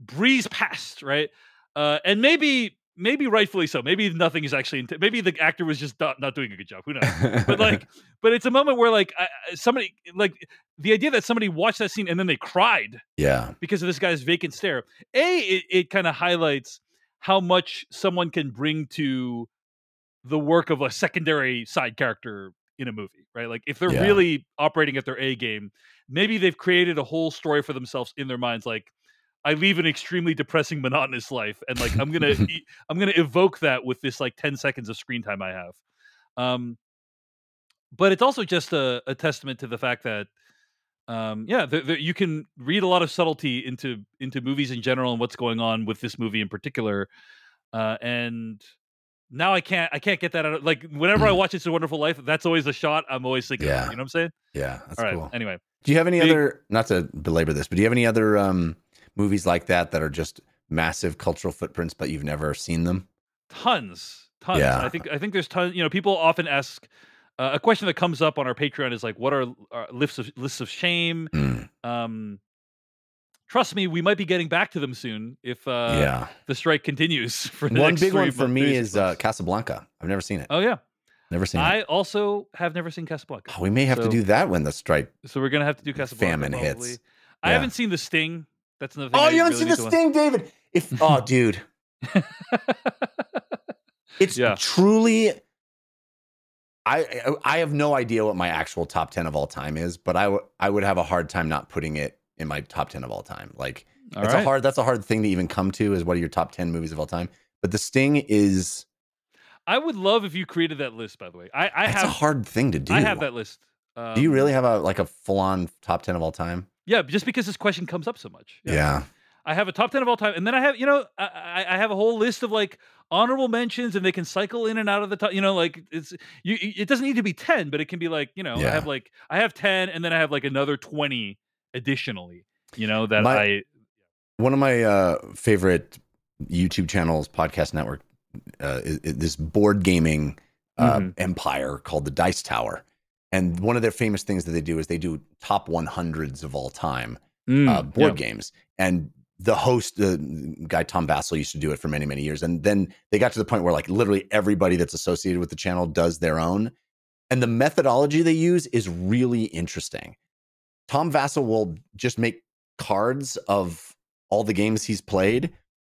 breeze past, right? Uh, and maybe maybe rightfully so. Maybe nothing is actually. Int- maybe the actor was just not, not doing a good job. Who knows? But like, but it's a moment where like I, somebody like the idea that somebody watched that scene and then they cried yeah, because of this guy's vacant stare. A, it, it kind of highlights how much someone can bring to the work of a secondary side character in a movie, right? Like if they're Yeah. really operating at their A game, maybe they've created a whole story for themselves in their minds. Like I leave an extremely depressing, monotonous life, and like I'm gonna I'm gonna evoke that with this like 10 seconds of screen time I have. Um, but it's also just a, a testament to the fact that um yeah you can read a lot of subtlety into into movies in general and what's going on with this movie in particular uh and now i can't i can't get that out of like whenever i watch it's a wonderful life that's always a shot i'm always thinking of, Yeah. you know what i'm saying yeah, that's all right cool. anyway Do you have any other? Not to belabor this, but do you have any other um, movies like that that are just massive cultural footprints, but you've never seen them? tons tons Yeah. i think i think there's tons you know people often ask uh, a question that comes up on our patreon is like what are, are lists of lists of shame Mm, um trust me we might be getting back to them soon if uh yeah, the strike continues for the one next big three one for me is uh. Casablanca. I've never seen it. oh yeah Never seen I it. also have never seen Casablanca. Oh, we may have to do that when the strike. So we're gonna have to do Casablanca. Famine hits. probably. I haven't seen The Sting. That's another thing. Oh, I you haven't really seen the Sting, David? If oh, dude, it's Yeah. truly. I I have no idea what my actual top ten of all time is, but I I would have a hard time not putting it in my top ten of all time. Like All it's right. a hard that's a hard thing to even come to is what are your top 10 movies of all time but the sting is I would love if you created that list. By the way, I, I that's have a hard thing to do I have that list. Um, do you really have a like a full-on top 10 of all time Yeah, just because this question comes up so much. yeah, I have a top ten of all time, and then I have you know I, I have a whole list of like honorable mentions, and they can cycle in and out of the top. You know, like it's you. It doesn't need to be ten, but it can be like you know I have like I have ten, and then I have like another twenty additionally. You know that My- I one of my uh favorite youtube channels podcast network uh is, is this board gaming uh Mhm. empire called the dice tower and one of their famous things that they do is they do top 100s of all time Mm, uh, board yeah. games. And the host, the guy Tom Vasel, used to do it for many, many years. And then they got to the point where like literally everybody that's associated with the channel does their own. And the methodology they use is really interesting. Tom Vasel will just make cards of all the games he's played,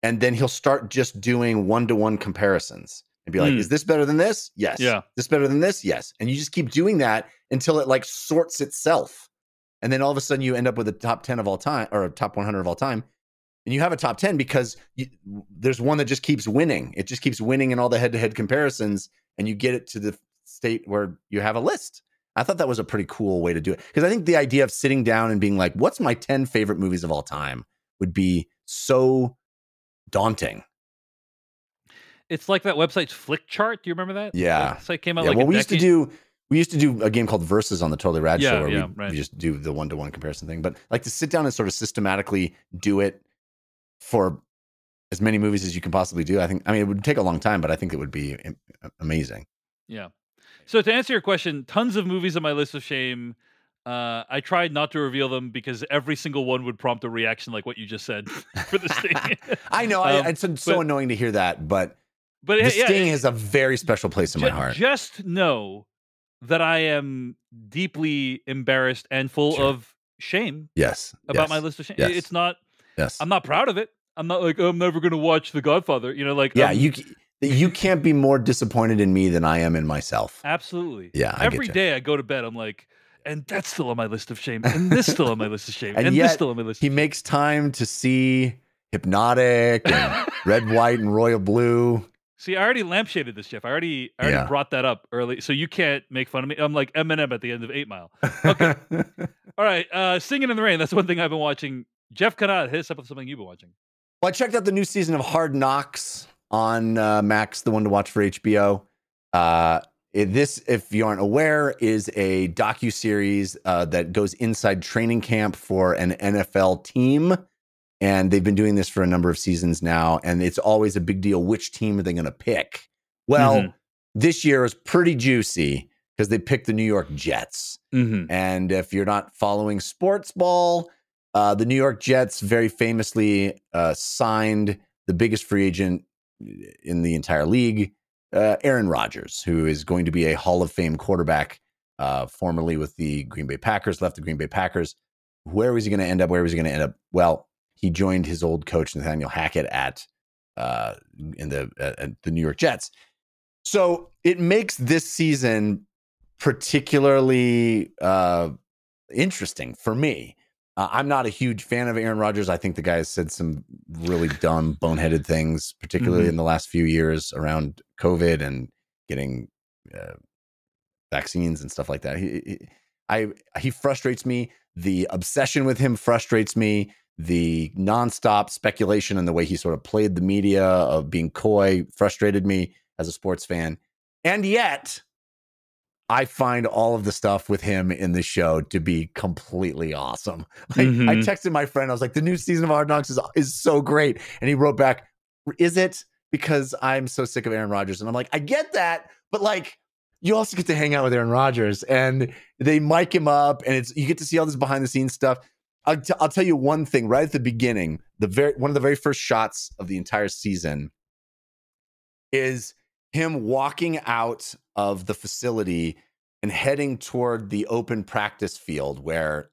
and then he'll start just doing one to one comparisons and be like, Hmm. "Is this better than this? Yes. Yeah. This better than this? Yes." And you just keep doing that until it like sorts itself, and then all of a sudden you end up with a top ten of all time or a top one hundred of all time, and you have a top ten because you, there's one that just keeps winning. It just keeps winning in all the head to head comparisons, and you get it to the state where you have a list. I thought that was a pretty cool way to do it because I think the idea of sitting down and being like, "What's my ten favorite movies of all time?" would be so daunting. It's like that website's Flickchart. Do you remember that? Yeah. That came out yeah, like well, we used to do we used to do a game called Versus on the Totally Rad Yeah, show where yeah, we, right. we just do the one to one comparison thing. But like to sit down and sort of systematically do it for as many movies as you can possibly do. I think I mean it would take a long time, but I think it would be amazing. Yeah. So to answer your question, tons of movies on my list of shame. Uh, I tried not to reveal them because every single one would prompt a reaction like what you just said for the sting. I know Um, I, it's so, but- annoying to hear that, but but the yeah, Sting it- has a very special place in my heart. Just know that I am deeply embarrassed and full Sure. of shame yes, about yes, my list of shame. Yes. It's not. Yes, I'm not proud of it. I'm not like oh, I'm never going to watch The Godfather. You know, like yeah, um, you you can't be more disappointed in me than I am in myself. absolutely. Yeah, I Every day I go to bed, I'm like, and that's still on my list of shame, and this still on my list of shame, And and, yet, this still on my list. He makes time to see Hypnotic and Red, White, and Royal Blue. See, I already lampshaded this, Jeff. I already, I already Yeah. brought that up early, so you can't make fun of me. I'm like Eminem at the end of Eight Mile. Okay. All right, uh, Singing in the Rain. That's one thing I've been watching. Jeff Cannata, hit us up with something you've been watching. Well, I checked out the new season of Hard Knocks on uh, Max, the one to watch for HBO. Uh, it- this, if you aren't aware, is a docu series uh, that goes inside training camp for an NFL team, and they've been doing this for a number of seasons now. And it's always a big deal. Which team are they going to pick? Well, Mhm. this year is pretty juicy because they picked the New York Jets. Mm-hmm. And if you're not following sports ball, uh, the New York Jets very famously uh, signed the biggest free agent in the entire league, uh, Aaron Rodgers, who is going to be a Hall of Fame quarterback, uh, formerly with the Green Bay Packers, left the Green Bay Packers. Where was he going to end up? Where was he going to end up? Well, he joined his old coach Nathaniel Hackett at uh, in the at the New York Jets. So it makes this season particularly uh, interesting for me. Uh, I'm not a huge fan of Aaron Rodgers. I think the guy has said some really dumb, boneheaded things, particularly Mhm. in the last few years around COVID and getting uh, vaccines and stuff like that. He, he, I he frustrates me. The obsession with him frustrates me. The nonstop speculation and the way he sort of played the media of being coy frustrated me as a sports fan. And yet, I find all of the stuff with him in the show to be completely awesome. Like, I Mhm. texted my friend, I was like, the new season of Hard Knocks is, is so great. And he wrote back, Is it? Because I'm so sick of Aaron Rodgers. And I'm like, I get that, but like, you also get to hang out with Aaron Rodgers and they mic him up and it's you get to see all this behind the scenes stuff. I'll, t- I'll tell you one thing right at the beginning, the very one of the very first shots of the entire season is him walking out of the facility and heading toward the open practice field where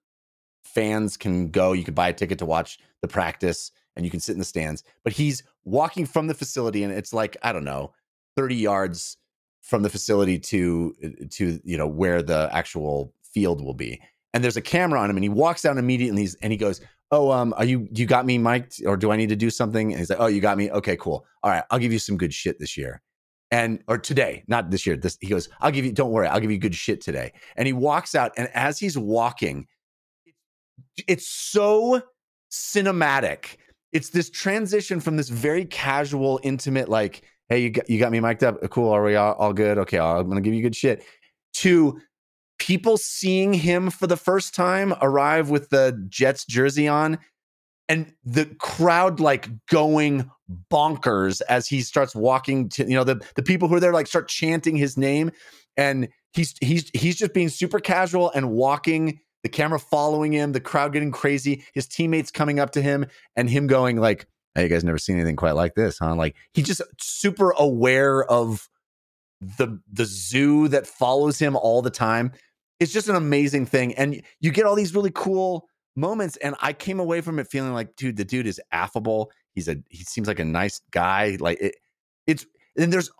fans can go. You can buy a ticket to watch the practice and you can sit in the stands. But he's walking from the facility and it's like, I don't know, 30 yards from the facility to to you know where the actual field will be. And there's a camera on him and he walks down immediately and, and he goes, Oh, um, are you you got me mic'd or do I need to do something? And he's like, Oh, you got me. Okay, cool. All right, I'll give you some good shit this year and or today, not this year. This he goes, I'll give you. Don't worry, I'll give you good shit today. And he walks out, and as he's walking, it's so cinematic. It's this transition from this very casual, intimate, like, hey, you got you got me mic'd up. Cool, are we all, all good? Okay, I'm gonna give you good shit. To people seeing him for the first time arrive with the Jets jersey on and the crowd like going bonkers as he starts walking to you know the the people who are there like start chanting his name and he's he's he's just being super casual and walking the camera following him the crowd getting crazy his teammates coming up to him and him going like hey you guys never seen anything quite like this huh? Like he's just super aware of the the zoo that follows him all the time. It's just an amazing thing and you get all these really cool moments and i came away from it feeling like dude the dude is affable. He's a he seems like a nice guy. Like it, it's and there's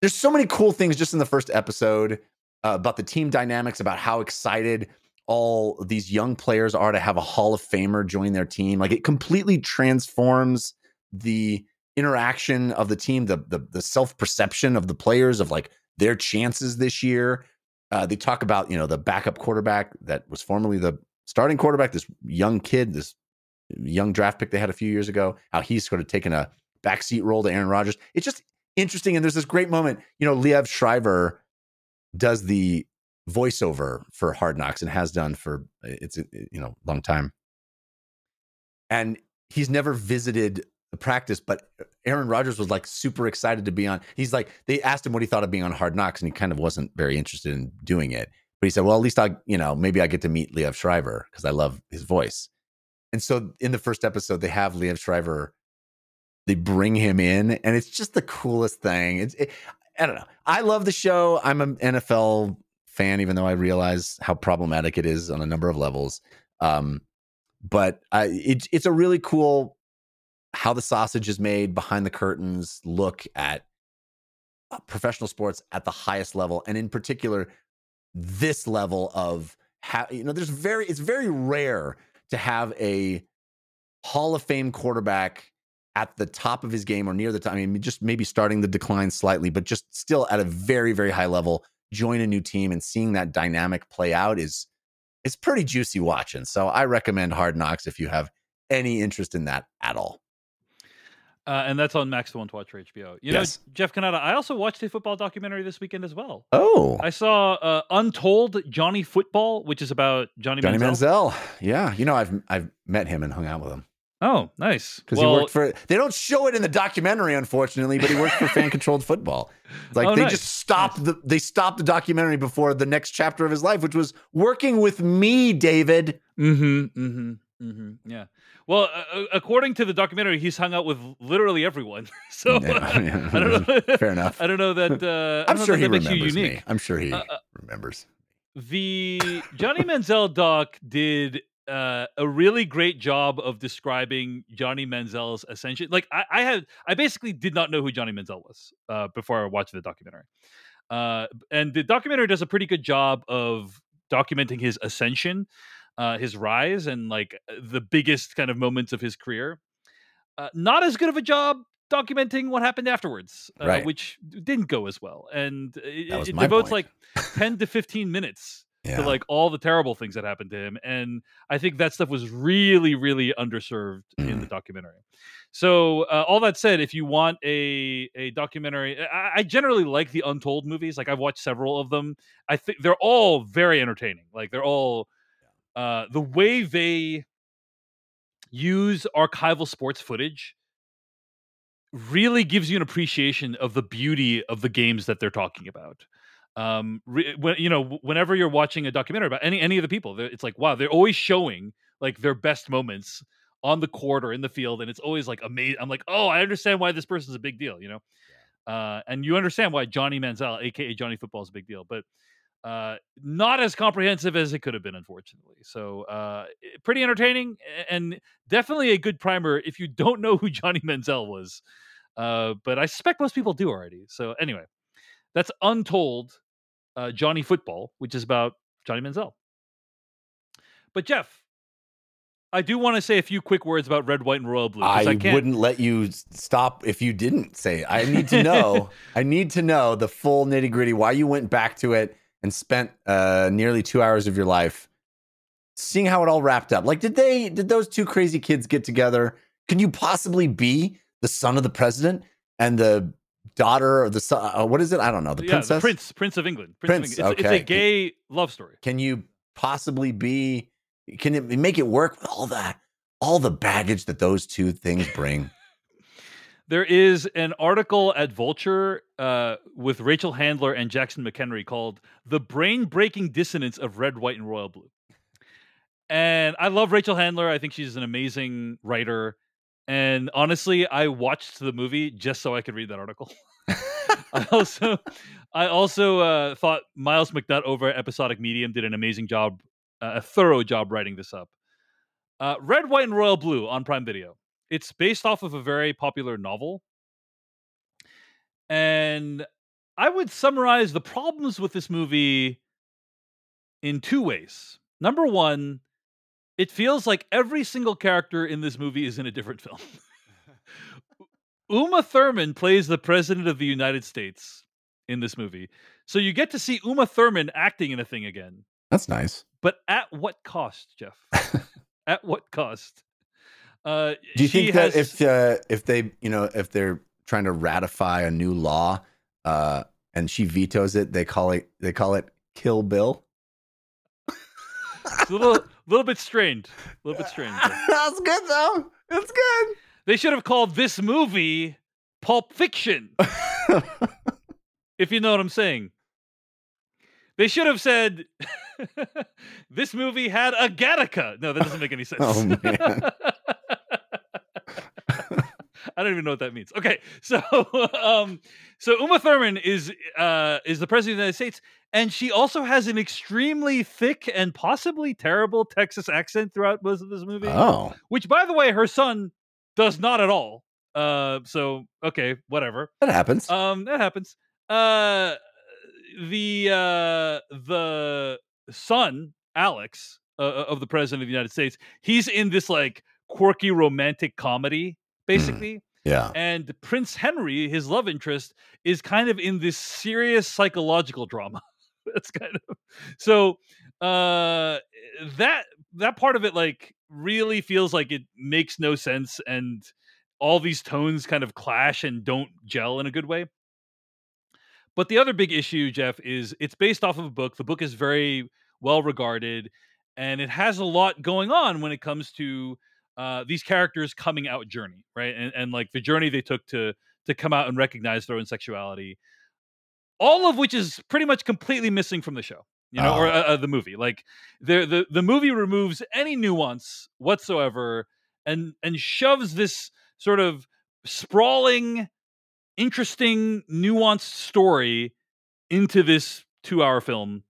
there's so many cool things just in the first episode uh, about the team dynamics about how excited all these young players are to have a hall of famer join their team. Like it completely transforms the interaction of the team the the, the self-perception of the players of like their chances this year. Uh, they talk about you know the backup quarterback that was formerly the starting quarterback, this young kid, this young draft pick they had a few years ago, how he's sort of taken a backseat role to Aaron Rodgers. It's just interesting. And there's this great moment, you know, Liev Schreiber does the voiceover for Hard Knocks and has done for uh, it's uh, you know long time. And he's never visited the practice, but Aaron Rodgers was like super excited to be on. He's like, they asked him what he thought of being on Hard Knocks, and he kind of wasn't very interested in doing it. But he said, well, at least I, you know, maybe I get to meet Liev Schreiber because I love his voice. And so in the first episode, they have Liev Schreiber, they bring him in, and it's just the coolest thing. It's, it, I don't know. I love the show. I'm an NFL fan, even though I realize how problematic it is on a number of levels. Um, but I, it, it's a really cool how the sausage is made behind the curtains look at uh, professional sports at the highest level, and in particular, this level of how you know there's very it's very rare to have a Hall of Fame quarterback at the top of his game or near the top. I mean, just maybe starting the decline slightly, but just still at a very, very high level. Join a new team and seeing that dynamic play out is it's pretty juicy watching. So I recommend Hard Knocks if you have any interest in that at all. Uh, and that's on Max the One to watch for HBO. You Yes. know, Jeff Cannata, I also watched a football documentary this weekend as well. Oh, I saw uh, Untold Johnny Football, which is about Johnny, Johnny Manziel. Manziel. Yeah, you know I've I've met him and hung out with him Oh, nice. because Well, he worked for. They don't show it in the documentary, unfortunately, but he worked for fan controlled football. Like Oh, they nice. just stopped the they stopped the documentary before the next chapter of his life, which was working with me, David. Mm-hmm. Mm-hmm. Mm-hmm. Yeah. Well, uh, uh, according to the documentary, he's hung out with literally everyone. so Yeah, yeah. I don't know. Fair enough. I don't know that. Uh, I'm sure that he that remembers me. I'm sure he Uh, uh, remembers. The Johnny Manziel doc did uh, a really great job of describing Johnny Manziel's ascension. Like I, I had, I basically did not know who Johnny Manziel was uh, before I watched the documentary. Uh, and the documentary does a pretty good job of documenting his ascension, uh, his rise, and like the biggest kind of moments of his career. Uh, not as good of a job documenting what happened afterwards, uh, Right. which didn't go as well. And it, That it devotes point. like 10 to 15 minutes Yeah. to like all the terrible things that happened to him and i think that stuff was really really underserved in Mm. the documentary so uh, all that said if you want a a documentary I, I generally like the untold movies like i've watched several of them i think they're all very entertaining like they're all uh the way they use archival sports footage really gives you an appreciation of the beauty of the games that they're talking about. Um re- when you know whenever you're watching a documentary about any any of the people it's like wow they're always showing like their best moments on the court or in the field and it's always like amazing i'm like oh i understand why this person's a big deal you know? Uh and you understand why johnny manziel aka johnny football is a big deal but uh not as comprehensive as it could have been unfortunately so uh pretty entertaining and definitely a good primer if you don't know who johnny manziel was uh but i suspect most people do already so anyway that's untold uh, Johnny Football, which is about Johnny Manziel. But Jeff, I do want to say a few quick words about Red, White, and Royal Blue. I, I, wouldn't let you stop if you didn't say it. I need to know. I need to know the full nitty gritty. Why you went back to it and spent uh, nearly two hours of your life seeing how it all wrapped up. Like, did they? Did those two crazy kids get together? Can you possibly be the son of the president and the daughter of the son? Uh, what is it? I don't know. The yeah, princess. the Prince, Prince of England. Prince, Prince, of England. It's, okay. it's a gay love story. Can you possibly be? Can it make it work with all that? All the baggage that those two things bring. There is an article at Vulture uh, with Rachel Handler and Jackson McHenry called "The Brain Breaking Dissonance of Red, White, and Royal Blue." And I love Rachel Handler. I think she's an amazing writer. And honestly, I watched the movie just so I could read that article. I also, I also uh, thought Myles McNutt over at Episodic Medium did an amazing job, uh, a thorough job writing this up. Uh, Red, White, and Royal Blue on Prime Video. It's based off of a very popular novel, and I would summarize the problems with this movie in two ways. Number one, it feels like every single character in this movie is in a different film. Uma Thurman plays the president of the United States in this movie. So you get to see Uma Thurman acting in a thing again. That's nice. But at what cost, Jeff? at what cost? Uh, Do you think that has- if uh, if they you know if they're trying to ratify a new law uh, and she vetoes it, they call it they call it Kill Bill? it's a little, little bit strained, a little bit strained. That's good though. It's good. They should have called this movie Pulp Fiction, if you know what I'm saying. They should have said this movie had a Gattaca. No, that doesn't make any sense. Oh, man. I don't even know what that means. Okay, so um, so Uma Thurman is uh, is the president of the United States, and she also has an extremely thick and possibly terrible Texas accent throughout most of this movie oh, which by the way her son does not at all uh so okay whatever that happens. um that happens uh the uh the son alex uh, of the president of the united states he's in this like quirky romantic comedy basically. Yeah. And Prince Henry, his love interest, is kind of in this serious psychological drama. That's kind of so uh that that part of it like really feels like it makes no sense and all these tones kind of clash and don't gel in a good way. But the other big issue, Jeff, is it's based off of a book. The book is very well regarded, and it has a lot going on when it comes to uh, these characters' coming out journey, right? And, and like the journey they took to to come out and recognize their own sexuality, all of which is pretty much completely missing from the show, you know, or Oh. uh, uh, the movie. Like the the the movie removes any nuance whatsoever, and and shoves this sort of sprawling interesting, nuanced story into this two hour film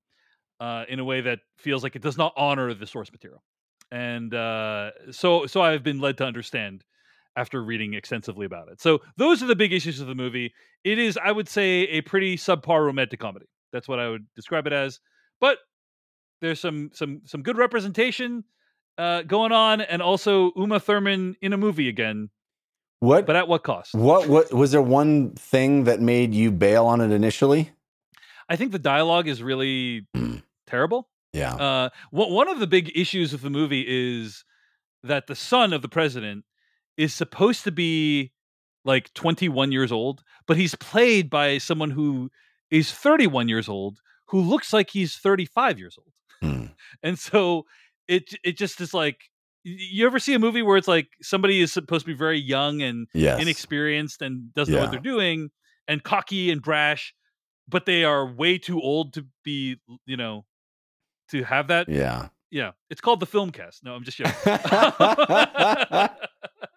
uh, in a way that feels like it does not honor the source material. And uh, so, so I've been led to understand after reading extensively about it. So those are the big issues of the movie. It is, I would say, a pretty subpar romantic comedy. That's what I would describe it as. But there's some some some good representation uh, going on, and also Uma Thurman in a movie again. What? But at what cost? what? What was there one thing that made you bail on it initially? I think the dialogue is really Mm. terrible. Yeah. Uh, wha- one of the big issues of the movie is that the son of the president is supposed to be like 21 years old, but he's played by someone who is 31 years old, who looks like he's 35 years old. Hmm. And so it it just is like you ever see a movie where it's like somebody is supposed to be very young and yes. inexperienced and doesn't know what they're doing and cocky and brash, but they are way too old to be, you know, to have that. Yeah, yeah. it's called the film cast. No, I'm just joking.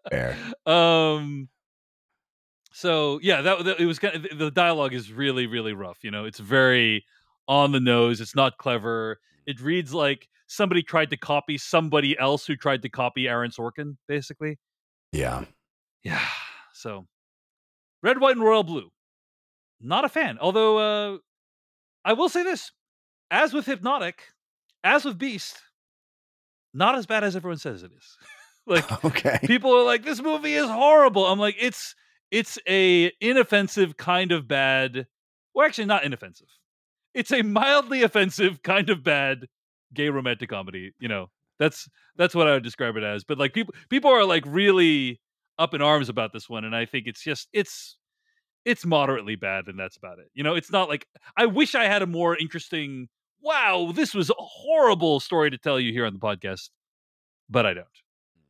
Fair. um. So yeah, that, that it was kind of the dialogue is really really rough. You know, it's very on the nose. It's not clever. It reads like somebody tried to copy somebody else who tried to copy Aaron Sorkin, basically. Yeah. Yeah. So, red, white, and royal blue. Not a fan. Although, uh, I will say this: as with Hypnotic, as with Beast, not as bad as everyone says it is. like Okay. people are like, "This movie is horrible." I'm like, "It's it's a inoffensive kind of bad." Well, actually, not inoffensive. It's a mildly offensive kind of bad gay romantic comedy. You know, that's that's what I would describe it as. But like people people are like really up in arms about this one, and I think it's just it's it's moderately bad, and that's about it. You know, it's not like I wish I had a more interesting. Wow, this was a horrible story to tell you here on the podcast, but I don't.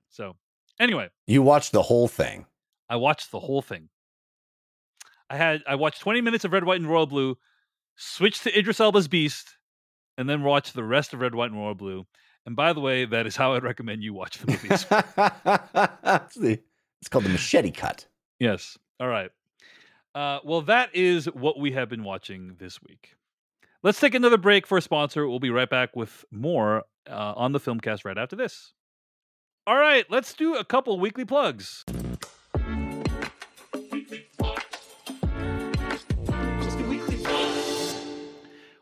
So anyway, You watched the whole thing. I watched the whole thing. I had I watched 20 minutes of Red, White, and Royal Blue, switched to Idris Elba's Beast, and then watch the rest of Red, White, and Royal Blue. And by the way, that is how I'd recommend you watch the movies. it's, the- it's called the machete cut. yes. All right. Uh, well, that is what we have been watching this week. Let's take another break for a sponsor. We'll be right back with more uh, on the Filmcast right after this. All right, let's do a couple weekly plugs.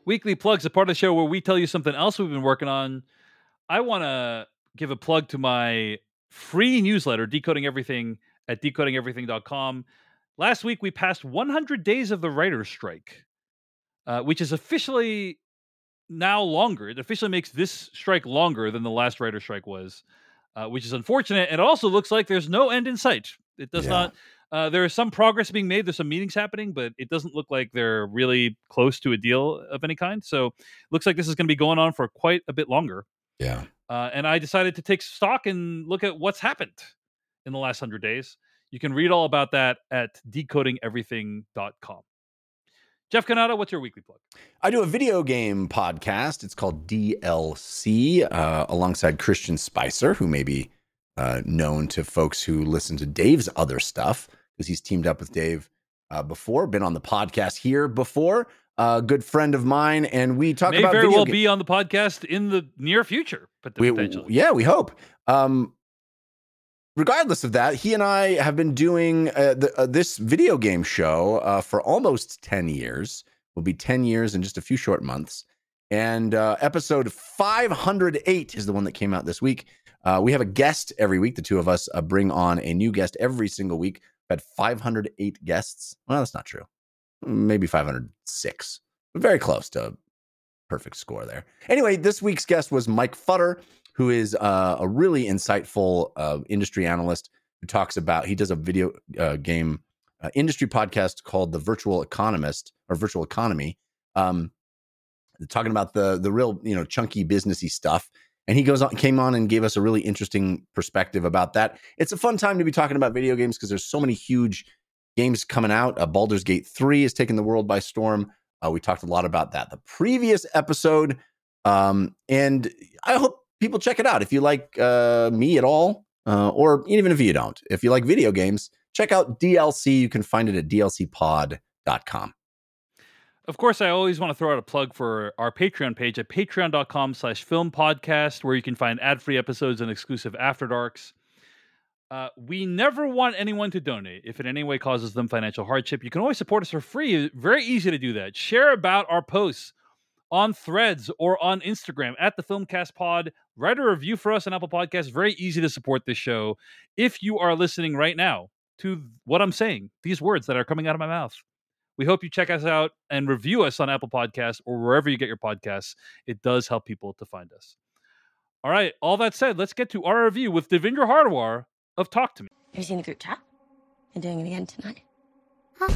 Weekly plugs, a part of the show where we tell you something else we've been working on. I want to give a plug to my free newsletter, Decoding Everything at decodingeverything.com. Last week, we passed 100 days of the writer's strike, uh, which is officially now longer. It officially makes this strike longer than the last writer's strike was, uh, which is unfortunate. And it also looks like there's no end in sight. It does Yeah. not. Uh, there is some progress being made. There's some meetings happening, but it doesn't look like they're really close to a deal of any kind. So, looks like this is going to be going on for quite a bit longer. Yeah. Uh, and I decided to take stock and look at what's happened in the last hundred days. You can read all about that at decodingeverything.com. Jeff Cannata, what's your weekly plug? I do a video game podcast. It's called DLC uh, alongside Christian Spicer, who may be uh, known to folks who listen to Dave's other stuff because he's teamed up with Dave uh, before, been on the podcast here before. A good friend of mine, and we talk May about very well be on the podcast in the near future, but we, yeah, we hope. Um, regardless of that, he and I have been doing uh, the, uh, this video game show uh, for almost 10 years. Will be 10 years in just a few short months. And uh, episode 508 is the one that came out this week. Uh, we have a guest every week. The two of us uh, bring on a new guest every single week. Had 508 guests. Well, that's not true. Maybe 506. Very close to perfect score there. Anyway, this week's guest was Mike Futter, who is uh, a really insightful uh, industry analyst who talks about, he does a video uh, game uh, industry podcast called The Virtual Economist or Virtual Economy. Um, talking about the the real you know chunky businessy stuff and he goes on came on and gave us a really interesting perspective about that. It's a fun time to be talking about video games because there's so many huge games coming out. Uh, Baldur's Gate 3 is taking the world by storm. Uh, we talked a lot about that the previous episode. Um, and i hope people check it out. If you like uh, me at all uh, or even if you don't if you like video games check out dlc you can find it at dlcpod.com of course, I always want to throw out a plug for our Patreon page at patreon.com slash film podcast, where you can find ad-free episodes and exclusive after darks. Uh, we never want anyone to donate if it in any way causes them financial hardship. You can always support us for free. Very easy to do that. Share about our posts on threads or on Instagram at the Filmcast Pod. Write a review for us on Apple Podcasts. Very easy to support this show if you are listening right now to what I'm saying, these words that are coming out of my mouth. We hope you check us out and review us on Apple Podcasts or wherever you get your podcasts. It does help people to find us. All right, all that said, let's get to our review with Devindra Hardawar of Talk to Me. Have you seen the group chat? You're doing it again tonight. Huh?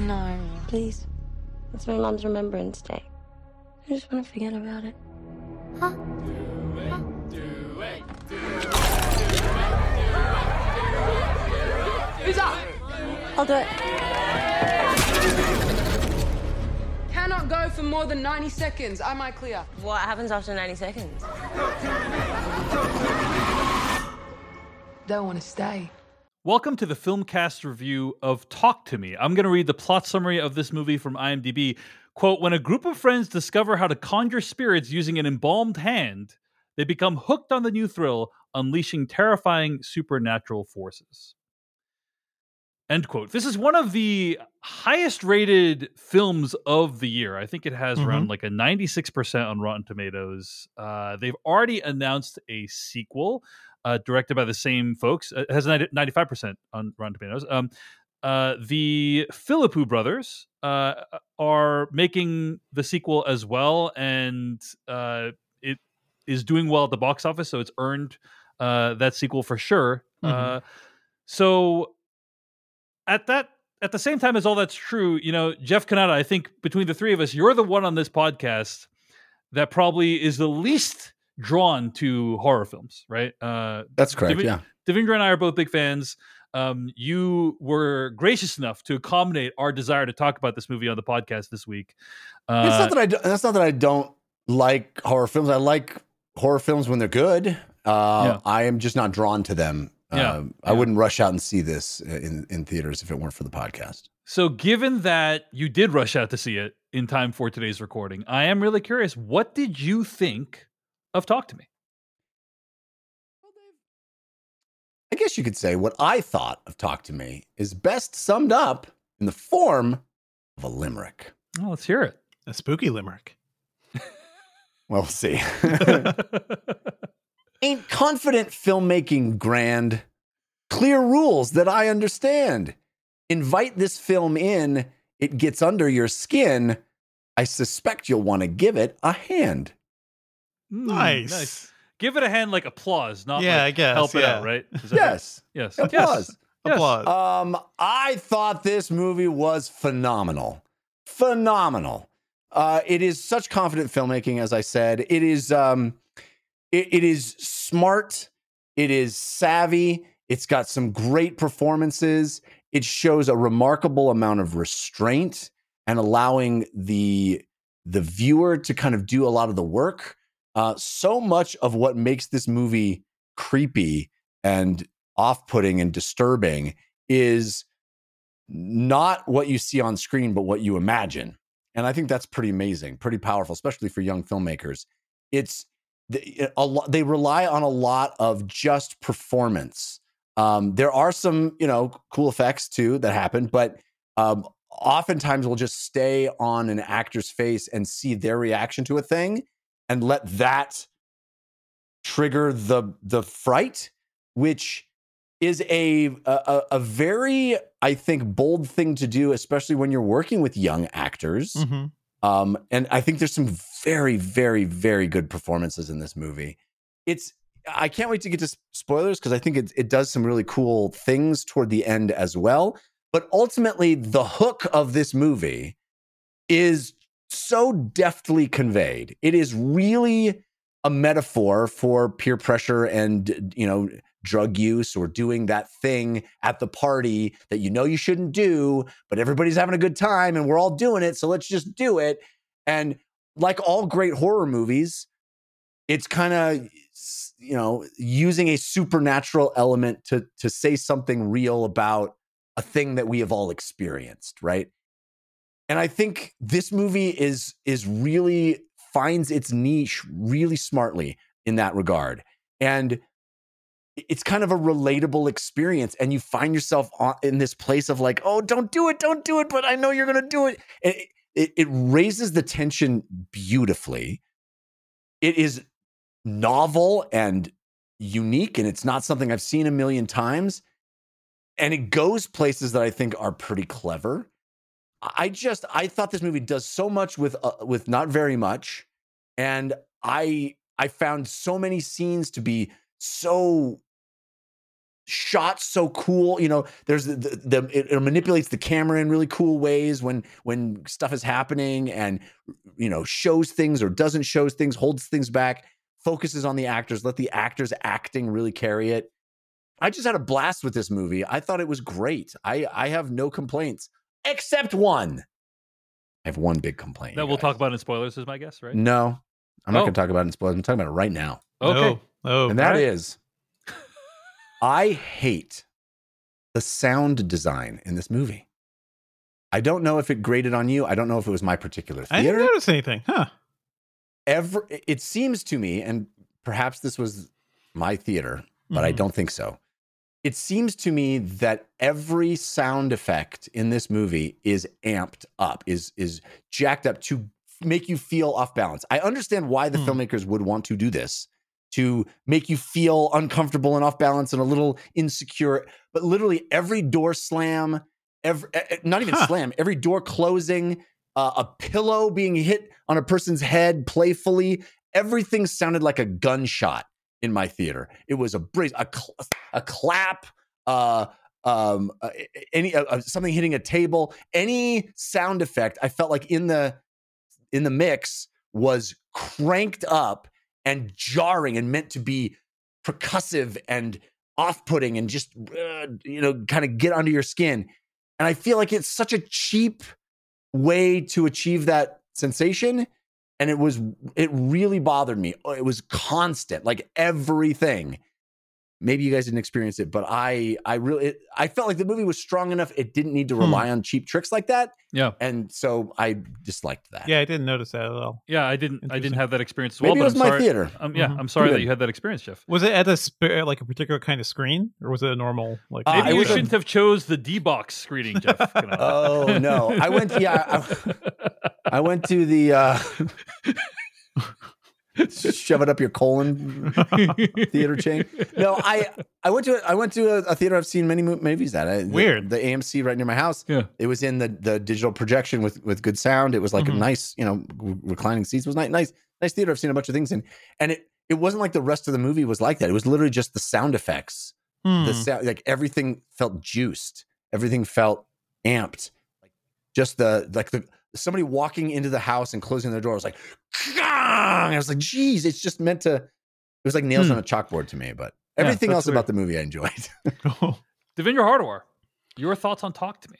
No. Please. It's my mom's Remembrance Day. I just want to forget about it. Huh? Do it, huh? do it, do it, Who's up? I'll do it. Cannot go for more than 90 seconds. Am I clear? What happens after 90 seconds? Don't want to stay. Welcome to the Filmcast review of Talk to Me. I'm going to read the plot summary of this movie from IMDb. Quote When a group of friends discover how to conjure spirits using an embalmed hand, they become hooked on the new thrill, unleashing terrifying supernatural forces. End quote. This is one of the highest rated films of the year. I think it has mm-hmm. around like a 96% on Rotten Tomatoes. Uh, they've already announced a sequel uh, directed by the same folks. It has 95% on Rotten Tomatoes. Um, uh, the Philippou brothers uh, are making the sequel as well, and uh, it is doing well at the box office, so it's earned uh, that sequel for sure. Mm-hmm. so at that at the same time as all that's true, you know, Jeff Cannata, I think between the three of us, you're the one on this podcast that probably is the least drawn to horror films, right? Uh, that's correct. yeah, Devindra and I are both big fans. Um, you were gracious enough to accommodate our desire to talk about this movie on the podcast this week. Uh, it's not that I. Do, that's not that I don't like horror films. I like horror films when they're good. Uh, yeah. I am just not drawn to them yeah, uh, I wouldn't rush out and see this in in theaters if it weren't for the podcast. So, given that you did rush out to see it in time for today's recording, I am really curious. What did you think of Talk to Me? I guess you could say what I thought of Talk to Me is best summed up in the form of a limerick. Well, let's hear it. A spooky limerick. well, we'll see. Ain't confident filmmaking grand? Clear rules that I understand. Invite this film in, it gets under your skin. I suspect you'll want to give it a hand. Nice. nice. Give it a hand like applause, not yeah, like I guess, help yeah. it out, right? Yes. Right? Yes. Applause. Yes. Applause. Um, I thought this movie was phenomenal. Phenomenal. Uh, it is such confident filmmaking, as I said. It is um it, it is smart. It is savvy. It's got some great performances. It shows a remarkable amount of restraint and allowing the the viewer to kind of do a lot of the work. Uh, so much of what makes this movie creepy and off-putting and disturbing is not what you see on screen, but what you imagine. And I think that's pretty amazing, pretty powerful, especially for young filmmakers. It's they, a lot, they rely on a lot of just performance. Um, there are some, you know, cool effects too that happen, but um, oftentimes will just stay on an actor's face and see their reaction to a thing and let that trigger the the fright which is a, a a very i think bold thing to do especially when you're working with young actors hmm um, and I think there's some very, very, very good performances in this movie. It's I can't wait to get to spoilers because I think it, it does some really cool things toward the end as well. But ultimately, the hook of this movie is so deftly conveyed. It is really a metaphor for peer pressure and you know drug use or doing that thing at the party that you know you shouldn't do but everybody's having a good time and we're all doing it so let's just do it. And like all great horror movies it's kind of you know using a supernatural element to to say something real about a thing that we have all experienced right? And i think this movie is is really finds its niche really smartly in that regard. And it's kind of a relatable experience and you find yourself on, in this place of like oh don't do it don't do it but i know you're going to do it. It, it it raises the tension beautifully it is novel and unique and it's not something i've seen a million times and it goes places that i think are pretty clever i just i thought this movie does so much with uh, with not very much and i i found so many scenes to be so shot so cool you know there's the, the, the it, it manipulates the camera in really cool ways when when stuff is happening and you know shows things or doesn't shows things holds things back focuses on the actors let the actors acting really carry it i just had a blast with this movie i thought it was great i i have no complaints except one i have one big complaint That we'll guys. talk about in spoilers, is my guess, right? no i'm not Oh. going to talk about it in spoilers i'm talking about it right now Okay. Oh, oh and that alright. is, I hate the sound design in this movie. I don't know if it graded on you. I don't know if it was my particular theater. I didn't notice anything. Huh. Ever, it seems to me, and perhaps this was my theater, but I Mhm. don't think so. It seems to me that every sound effect in this movie is amped up, is is jacked up to make you feel off balance. I understand why the Hmm. filmmakers would want to do this to make you feel uncomfortable and off balance and a little insecure. But literally every door slam, every not even Huh. slam, every door closing, uh, a pillow being hit on a person's head playfully, everything sounded like a gunshot in my theater. It was a brace, a, cl- a clap, uh, um, uh, any uh, uh, something hitting a table, any sound effect. I felt like in the in the mix was cranked up and jarring and meant to be percussive and off-putting and just uh, you know kind of get under your skin. And I feel like it's such a cheap way to achieve that sensation and it was it really bothered me Oh, it was constant like everything maybe you guys didn't experience it but i i really it, i felt like the movie was strong enough it didn't need to Hmm. rely on cheap tricks like that Yeah. and so i disliked that Yeah, I didn't notice that at all. Yeah, I didn't. I didn't have that experience as well. maybe it but was I'm my sorry. theater Um, yeah, Mhm. I'm sorry that you had that experience, Jeff. Was it at a sp- like a particular kind of screen, or was it a normal like? Uh, Maybe it you shouldn't have chose the D box screening, Jeff. Oh no i went yeah I, I went to the uh shove it up your colon theater chain? No i i went to i went to a, a theater. I've seen many movies at I, Weird. the, amc right near my house. Yeah. it was in the the digital projection with with good sound. It was like Mhm. a nice you know reclining seats. It was nice nice nice theater. I've seen a bunch of things in. And it it wasn't like the rest of the movie was like that. It was literally just the sound effects. Hmm. the sound like everything felt juiced. Everything felt amped. Like just the like the somebody walking into the house and closing their door was like "Gah!" and i was like geez it's just meant to it was like nails Hmm. on a chalkboard to me but everything that's else weird. about the movie i enjoyed Devindra Hardawar, your thoughts on Talk to Me?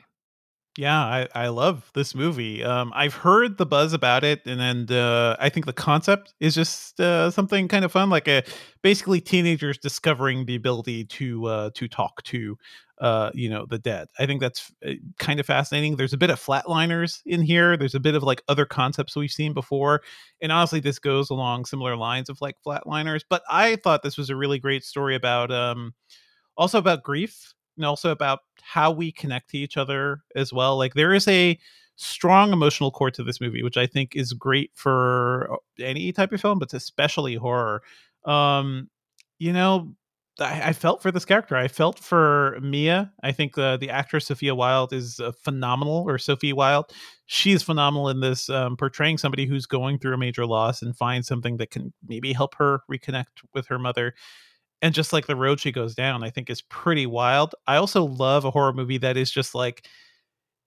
Yeah, I, I love this movie. Um, I've heard the buzz about it, and then uh, I think the concept is just uh, something kind of fun, like a basically teenagers discovering the ability to uh, to talk to, uh, you know, the dead. I think that's uh, kind of fascinating. There's a bit of flatliners in here. There's a bit of like other concepts we've seen before, and honestly, this goes along similar lines of like flatliners. But I thought this was a really great story about, um, also about grief and also about how we connect to each other as well. Like there is a strong emotional core to this movie, which I think is great for uh, any type of film, but especially horror. Um, you know, I, I felt for this character. I felt for Mia. I think the the actress Sophia Wilde is uh, phenomenal, or Sophie Wilde. She's phenomenal in this, um, portraying somebody who's going through a major loss and finds something that can maybe help her reconnect with her mother. And just like the road she goes down, I think is pretty wild. I also love a horror movie that is just like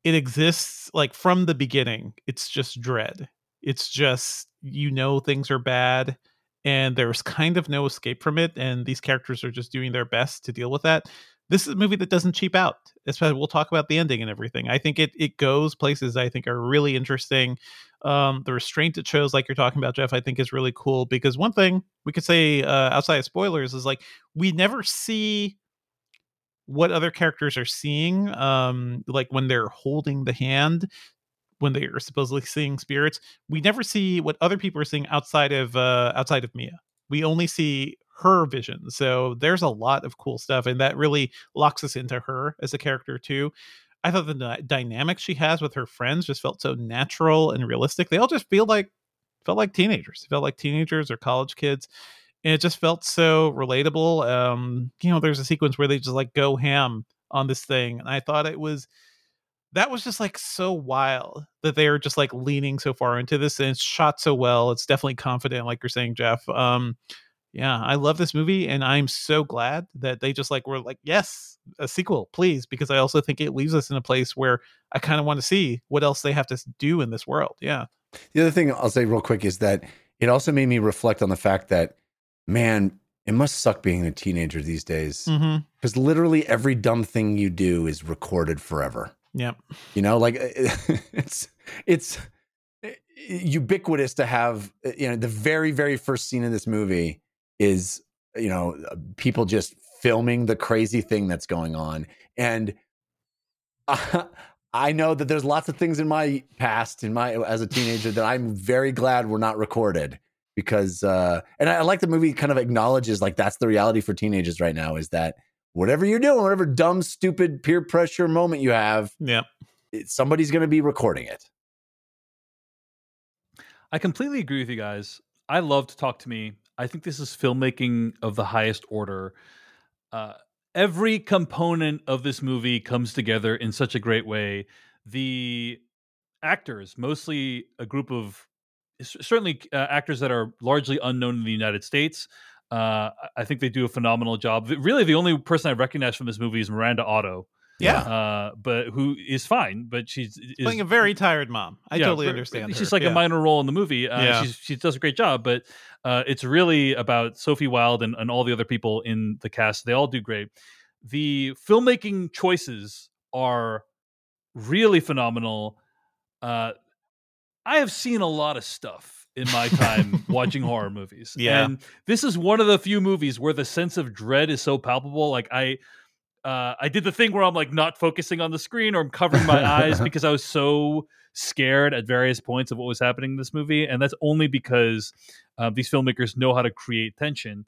it exists like from the beginning. It's just dread. It's just you know things are bad and there's kind of no escape from it and these characters are just doing their best to deal with that this is a movie that doesn't cheap out especially we'll talk about the ending and everything. I think it it goes places i think are really interesting. Um the restraint it shows like you're talking about jeff i think is really cool because one thing we could say uh, outside of spoilers is like we never see what other characters are seeing um like when they're holding the hand when they are supposedly seeing spirits. We never see what other people are seeing outside of uh outside of mia we only see her vision so there's a lot of cool stuff and that really locks us into her as a character too. I thought the dy- dynamic she has with her friends just felt so natural and realistic they all just feel like felt like teenagers felt like teenagers or college kids and it just felt so relatable um you know there's a sequence where they just like go ham on this thing and i thought it was that was just like so wild that they are just like leaning so far into this and it's shot so well it's definitely confident like you're saying jeff um yeah i love this movie and i'm so glad that they just like were like yes a sequel please because i also think it leaves us in a place where i kind of want to see what else they have to do in this world yeah The other thing I'll say real quick is that it also made me reflect on the fact that, man, it must suck being a teenager these days mm-hmm because literally every dumb thing you do is recorded forever. Yep You know, like eh, eh, it's it's eh, ubiquitous to have. You know, the very very first scene in this movie is you know uh, people just filming the crazy thing that's going on, and I know that there's lots of things in my past, in my as a teenager, that I'm very glad were not recorded because, uh, and I, I like the movie kind of acknowledges like that's the reality for teenagers right now is that whatever you're doing, whatever dumb, stupid peer pressure moment you have, yep it, somebody's going to be recording it. I completely agree with you guys. I love to talk to me. I think this is filmmaking of the highest order. Uh, every component of this movie comes together in such a great way. The actors, mostly a group of certainly uh, actors that are largely unknown in the United States. Uh, I- think they do a phenomenal job. Really, the only person I recognize from this movie is Miranda Otto, yeah uh, but who is fine. But she's is, playing a very tired mom i yeah, totally understand She's her. like yeah. a minor role in the movie. Uh, Yeah. she's, she does a great job, but uh, it's really about Sophie Wilde and, and all the other people in the cast. They all do great. The filmmaking choices are really phenomenal. Uh, I have seen a lot of stuff in my time watching horror movies. Yeah. And this is one of the few movies where the sense of dread is so palpable. Like I uh, I did the thing where I'm like not focusing on the screen or I'm covering my eyes because I was so scared at various points of what was happening in this movie, and that's only because uh, these filmmakers know how to create tension.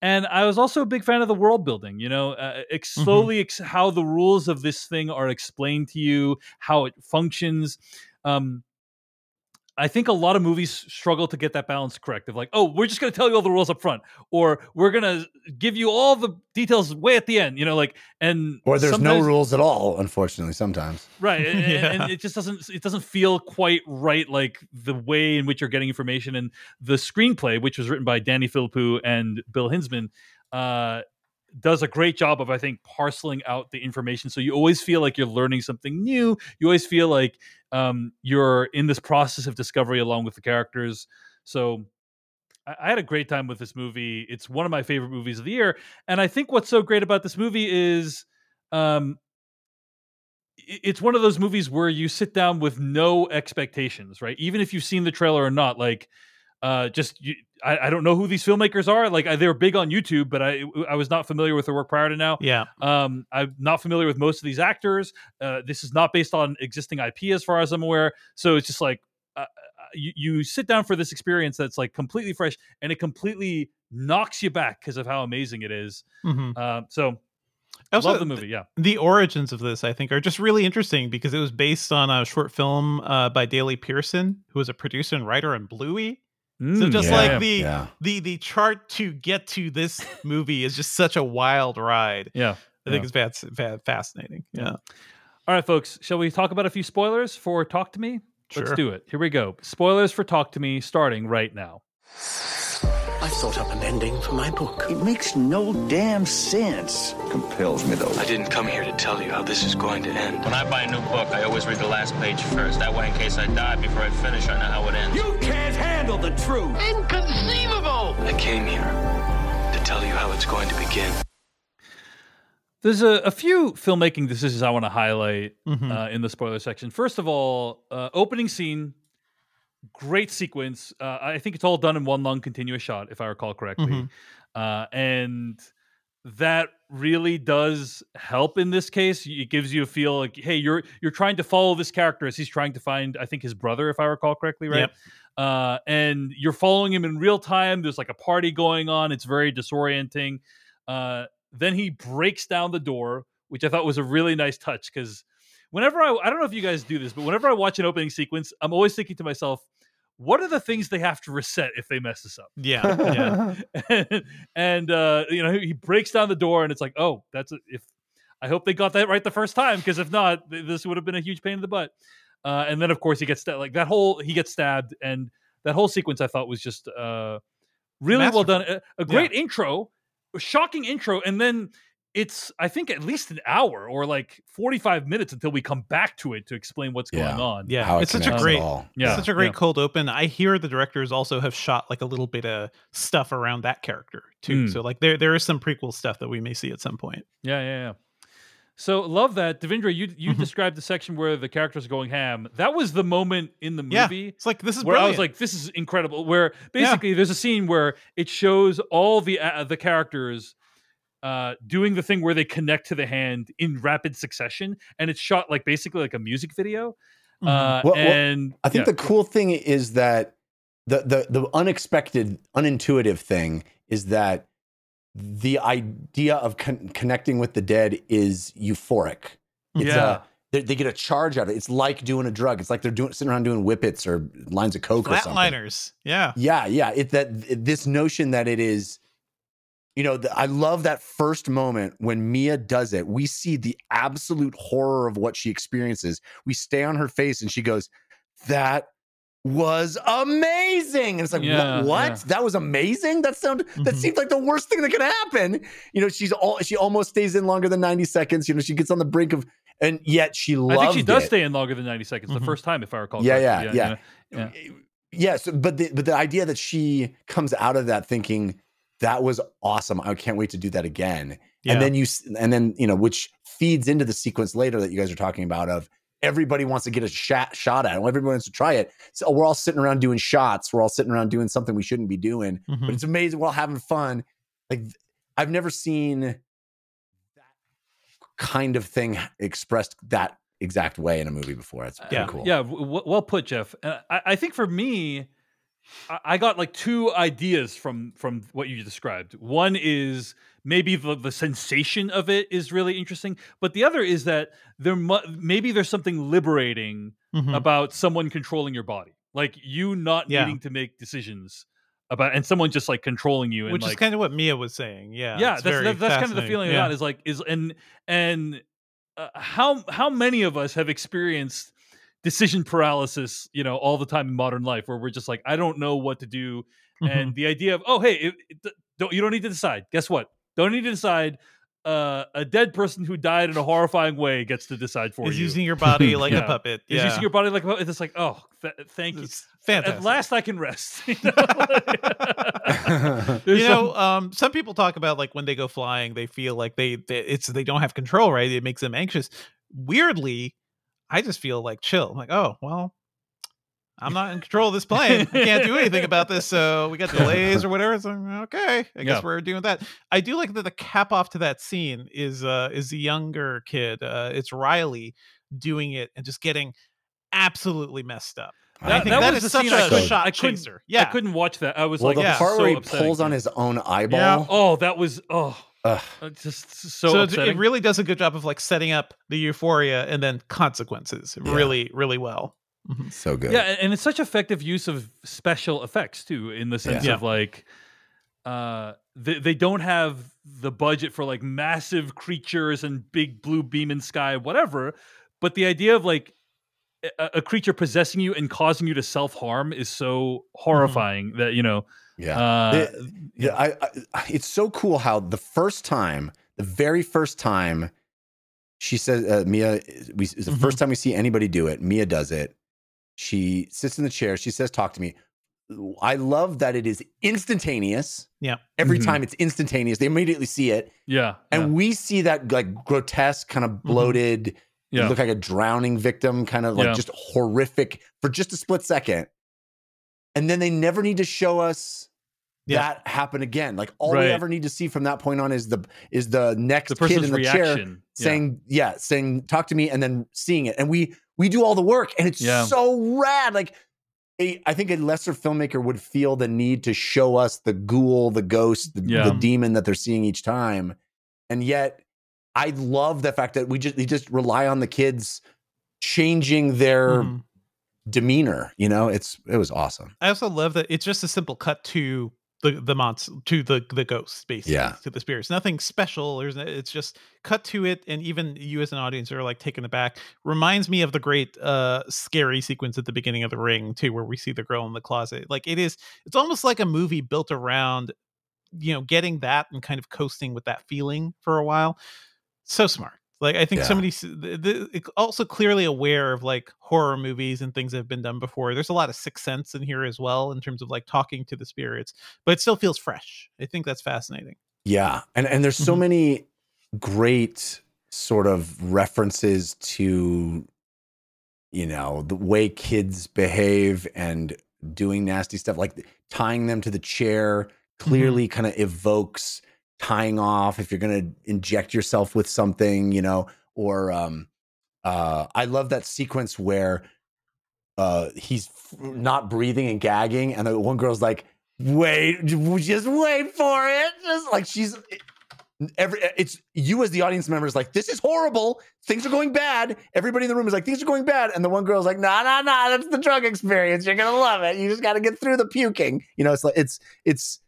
And I was also a big fan of the world building. You know, uh, ex- slowly ex- how the rules of this thing are explained to you, how it functions. Um, I think a lot of movies struggle to get that balance correct of like, oh, we're just going to tell you all the rules up front, or we're going to give you all the details way at the end. You know, like and Or there's no rules at all, unfortunately, sometimes. right and, and- Yeah. and it just doesn't it doesn't feel quite right like the way in which you're getting information and the screenplay which was written by danny philippou and bill hinzman uh does a great job of i think parceling out the information so you always feel like you're learning something new you always feel like um you're in this process of discovery along with the characters so I I had a great time with this movie. It's one of my favorite movies of the year, and I think what's so great about this movie is, um, it's one of those movies where you sit down with no expectations, right? Even if you've seen the trailer or not, like, uh, just you, I, I don't know who these filmmakers are. Like, I, they're big on YouTube, but I I was not familiar with their work prior to now. yeah Um, I'm not familiar with most of these actors. Uh, this is not based on existing IP, as far as I'm aware. So it's just like uh, uh, you, you sit down for this experience that's like completely fresh, and it completely knocks you back because of how amazing it is. hmm Uh, so Also, Love the movie. Yeah. the origins of this, I think, are just really interesting because it was based on a short film uh, by Daley Pearson, who was a producer and writer on Bluey. So Mm, just yeah, like the yeah. the the chart to get to this movie is just such a wild ride. yeah. I think Yeah. it's fa- fa- fascinating. Yeah, All right, folks. Shall we talk about a few spoilers for Talk to Me? Let's do it. Here we go. Spoilers for Talk to Me starting right now. I thought up an ending for my book. It makes no damn sense. Compels me though. I didn't come here to tell you how this is going to end. When I buy a new book, I always read the last page first. That way, in case I die before I finish, I know how it ends. You can't handle the truth. Inconceivable. I came here to tell you how it's going to begin. There's a, a few filmmaking decisions I want to highlight Mhm. uh, in the spoiler section. First of all, uh, opening scene, great sequence. Uh, I think it's all done in one long continuous shot, if I recall correctly. Mhm. Uh, and that really does help in this case. It gives you a feel like, hey, you're you're trying to follow this character as he's trying to find, I think, his brother, if I recall correctly, right? Yep. Uh, and you're following him in real time. There's like a party going on. It's very disorienting. Uh, then he breaks down the door, which I thought was a really nice touch because whenever I I don't know if you guys do this, but whenever I watch an opening sequence, I'm always thinking to myself, what are the things they have to reset if they mess this up? yeah, yeah. and uh, you know he breaks down the door, and it's like, oh, that's a, if I hope they got that right the first time, because if not, th- this would have been a huge pain in the butt. Uh, and then of course he gets stabbed, like that whole he gets stabbed, and that whole sequence I thought was just uh, really well done. A, a great intro, a shocking intro, and then it's I think at least an hour or like 45 minutes until we come back to it to explain what's Yeah. going on. Yeah, How it it's such a great, all. Yeah, it's such a great yeah. cold open. I hear the directors also have shot like a little bit of stuff around that character too. Mm. So like there there is some prequel stuff that we may see at some point. Yeah, yeah, yeah. So love that, Devindra. You you Mhm. described the section where the characters are going ham. That was the moment in the Yeah, movie it's like this is where I was like, "This is incredible." Where basically there's a scene where it shows all the uh, the characters uh, doing the thing where they connect to the hand in rapid succession, and it's shot like basically like a music video. Mhm. Uh, Well- well, and I think yeah. the cool thing is that the the the unexpected, unintuitive thing is that the idea of con- connecting with the dead is euphoric. It's Yeah. a, they, they get a charge out of it. It's like doing a drug. It's like they're doing sitting around doing whippets or lines of coke or something. Flatliners. Yeah. Yeah, yeah. It that this notion that it is, you know, the, I love that first moment when Mia does it. We see the absolute horror of what she experiences. We stay on her face, and she goes, "That was amazing." And it's like, Yeah, what? yeah. That was amazing. That sound that Mhm. seems like the worst thing that could happen. You know, she's all she almost stays in longer than ninety seconds. You know, she gets on the brink of, and yet she loves I think she does it. stay in longer than 90 seconds the Mhm. first time, if I recall. Yeah, yeah, yeah. yeah. Yes, but the but the idea that she comes out of that thinking that was awesome. I can't wait to do that again. Yeah. And then you and then you know which feeds into the sequence later that you guys are talking about of everybody wants to get a shot shot at it. Everybody wants to try it. So we're all sitting around doing shots. We're all sitting around doing something we shouldn't be doing. Mhm. But it's amazing. We're all having fun. Like I've never seen that kind of thing expressed that exact way in a movie before. It's pretty Yeah. cool. Yeah, w- w- well put, Jeff. Uh, I, I think for me, I, got like two ideas from from what you described. One is maybe the, the sensation of it is really interesting, but the other is that there mu- maybe there's something liberating Mhm. about someone controlling your body, like you not Yeah. needing to make decisions about, and someone just like controlling you, and Which like is kind of what Mia was saying. Yeah. yeah that's that, that's kind of the feeling yeah. I got is like is and and uh, how how many of us have experienced decision paralysis you know all the time in modern life where we're just like i don't know what to do Mhm. and the idea of oh hey it, it- don't you don't need to decide guess what don't need to decide uh, a dead person who died in a horrifying way gets to decide for you. is you using your body like Yeah. a puppet. is using your body like a- puppet. it's like oh th- thank you It's fantastic. at last i can rest you know, you some- know, um, some people talk about like when they go flying, they feel like they, they it's they don't have control, right? It makes them anxious. Weirdly, I just feel like chill. I'm like, oh well, I'm not in control of this plane. I can't do anything about this. So we got delays or whatever. So okay, I guess Yeah. we're doing that. I do like that the cap off to that scene is uh is the younger kid. Uh, it's Riley doing it and just getting absolutely messed up. I think that that was is such a, I a couldn't- shot I couldn't- chaser. Yeah, I couldn't watch that. I was Well, like, the yeah, part so where he upsetting. pulls on his own eyeball. Yeah. Oh, that was oh Ugh. It's just so, So, it- upsetting. it really does a good job of like setting up the euphoria and then consequences Yeah. really, really well. Mhm. So good. Yeah, and it's such effective use of special effects too, in the sense Yeah. of like, uh, they they don't have the budget for like massive creatures and big blue beam in sky, whatever. But the idea of like a, a creature possessing you and causing you to self harm is so horrifying that you know. Yeah. Uh, The- yeah, I, I, it's so cool how the first time, the very first time, she says, uh, Mia, we, it's the Mhm. first time we see anybody do it. Mia does it. She sits in the chair. She says, "Talk to me." I love that it is instantaneous. Yeah. Every Mhm. time it's instantaneous, they immediately see it, yeah, and we see that like grotesque, kind of bloated. yeah, You yeah. look like a drowning victim, kind of like Yeah. just horrific for just a split second. And then they never need to show us Yeah. that happen again. Like all we ever need to see from that point on is the is the next the kid in the chair reaction Yeah. saying, yeah. saying, talk to me, and then seeing it. And we we do all the work, and it's Yeah. so rad. Like a, I think a lesser filmmaker would feel the need to show us the ghoul, the ghost, the, Yeah. the demon that they're seeing each time. And yet I love the fact that we just they just rely on the kids changing their Mhm. demeanor. You know, it's it was awesome. I also love that it's just a simple cut to the the monster to the the ghosts basically Yeah. to the spirits. Nothing special there's it's just cut to it and even you as an audience are like taken aback. Reminds me of the great uh scary sequence at the beginning of the ring too where we see the girl in the closet. Like it is it's almost like a movie built around you know getting that and kind of coasting with that feeling for a while. So smart like i think Yeah. somebody also clearly aware of like horror movies and things that have been done before there's a lot of sixth sense in here as well in terms of like talking to the spirits but it still feels fresh i think that's fascinating Yeah. And and there's so Mhm. many great sort of references to you know, the way kids behave and doing nasty stuff like tying them to the chair clearly kind of evokes tying off if you're going to inject yourself with something, you know, or um uh I love that sequence where uh he's f- not breathing and gagging and the one girl's like wait just wait for it. Just like she's every it's you as the audience member is like this is horrible. Things are going bad. Everybody in the room is like things are going bad. And the one girl's like nah nah nah that's the drug experience. You're gonna love it. You just got to get through the puking. You know it's like it's it's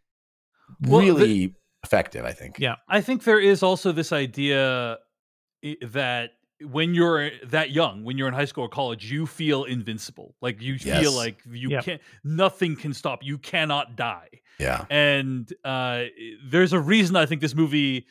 Well, the- really effective i think Yeah. I think there is also this idea eh, that when you're eh, that young, when you're in high school or college, you feel invincible. Like you Yes. feel like you Yep. can't, nothing can stop. You cannot die. yeah And uh, eh, there's a reason I think this movie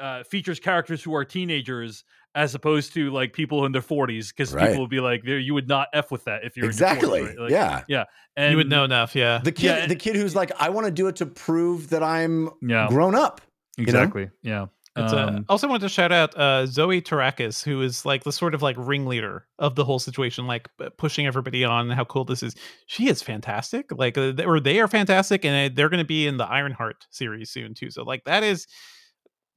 uh, features characters who are teenagers as opposed to like people in their 40s, because Right. people would be like, "There, you would not f with that if you're exactly In your 40s, right? Like, yeah yeah. And you would know enough yeah the kid Yeah. the kid who's like i want to do it to prove that i'm Yeah, grown up know? exactly. Yeah. It's, uh, Um, also want to shout out uh, Zoe Terakes, who is like the sort of like ringleader of the whole situation, like pushing everybody on how cool this is. She is fantastic. Like, uh, they- or they are fantastic, and uh, they're going to be in the Ironheart series soon too. So, like, that is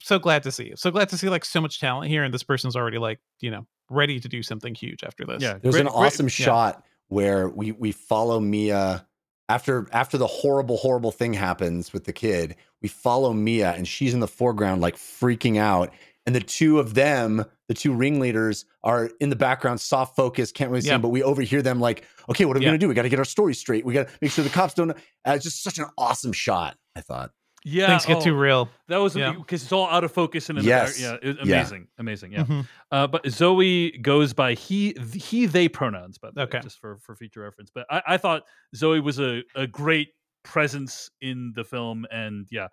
so glad to see. So glad to see like so much talent here, and this person's already like you know ready to do something huge after this. yeah. There's great- an great- awesome yeah. shot where we we follow Mia after after the horrible horrible thing happens with the kid. We follow Mia and she's in the foreground like freaking out, and the two of them, the two ringleaders, are in the background, soft focus, can't really see Yeah. them, but we overhear them like, okay, what are we Yeah. gonna do? We got to get our story straight. We got to make sure the cops don't. Uh, it's just such an awesome shot. I thought. Yeah. Things get oh, too real. That was Yeah. because it's all out of focus and in Yes. the, yeah, it- Yeah. amazing, amazing. Yeah. Mhm. Uh, but Zoe goes by he, he, they pronouns, by the Okay. way, just for for future reference. But I, I thought Zoe was a, a great presence in the film, and yeah,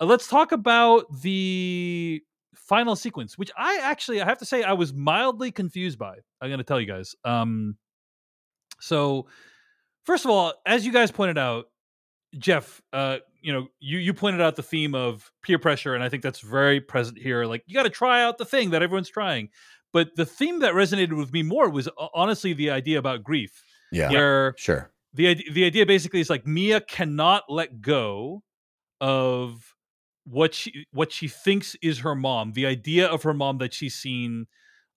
uh, let's talk about the final sequence, which I actually I have to say I was mildly confused by. I'm going to tell you guys. Um, so first of all, as you guys pointed out, Jeff, uh, you know, you you pointed out the theme of peer pressure, and I think that's very present here. Like, you got to try out the thing that everyone's trying. But the theme that resonated with me more was uh, honestly the idea about grief, Yeah, where sure. the idea, the idea basically is like Mia cannot let go of what she what she thinks is her mom, the idea of her mom that she's seen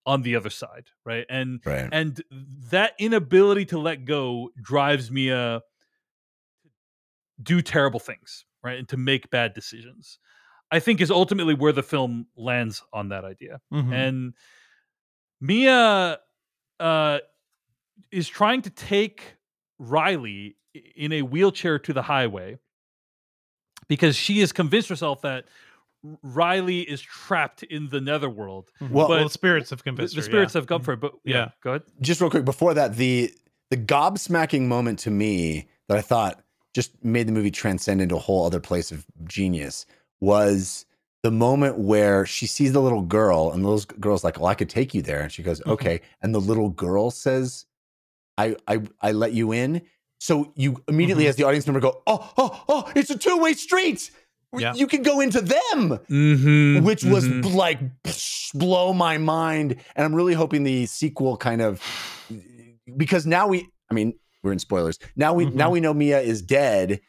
on the other side, right? And Right. and that inability to let go drives Mia do terrible things, right? And to make bad decisions. I think is ultimately where the film lands on that idea. Mhm. And Mia uh, is trying to take Riley in a wheelchair to the highway because she has convinced herself that Riley is trapped in the netherworld. Well- well, the spirits have convinced the her, spirits yeah. have come for it, but yeah, Yeah. go ahead. just real quick before that, the the gobsmacking moment to me that I thought just made the movie transcend into a whole other place of genius was the moment where she sees the little girl and little girl's like, "Well, I could take you there," and she goes, Mhm. "Okay," and the little girl says, "I I I let you in." So you immediately, Mhm. as the audience member, go, "Oh oh oh! It's a two way street. Yeah. You can go into them." Mm-hmm. which was like blow my mind and i'm really hoping the sequel kind of because now we i mean we're in spoilers now we now Mhm. we know mia is dead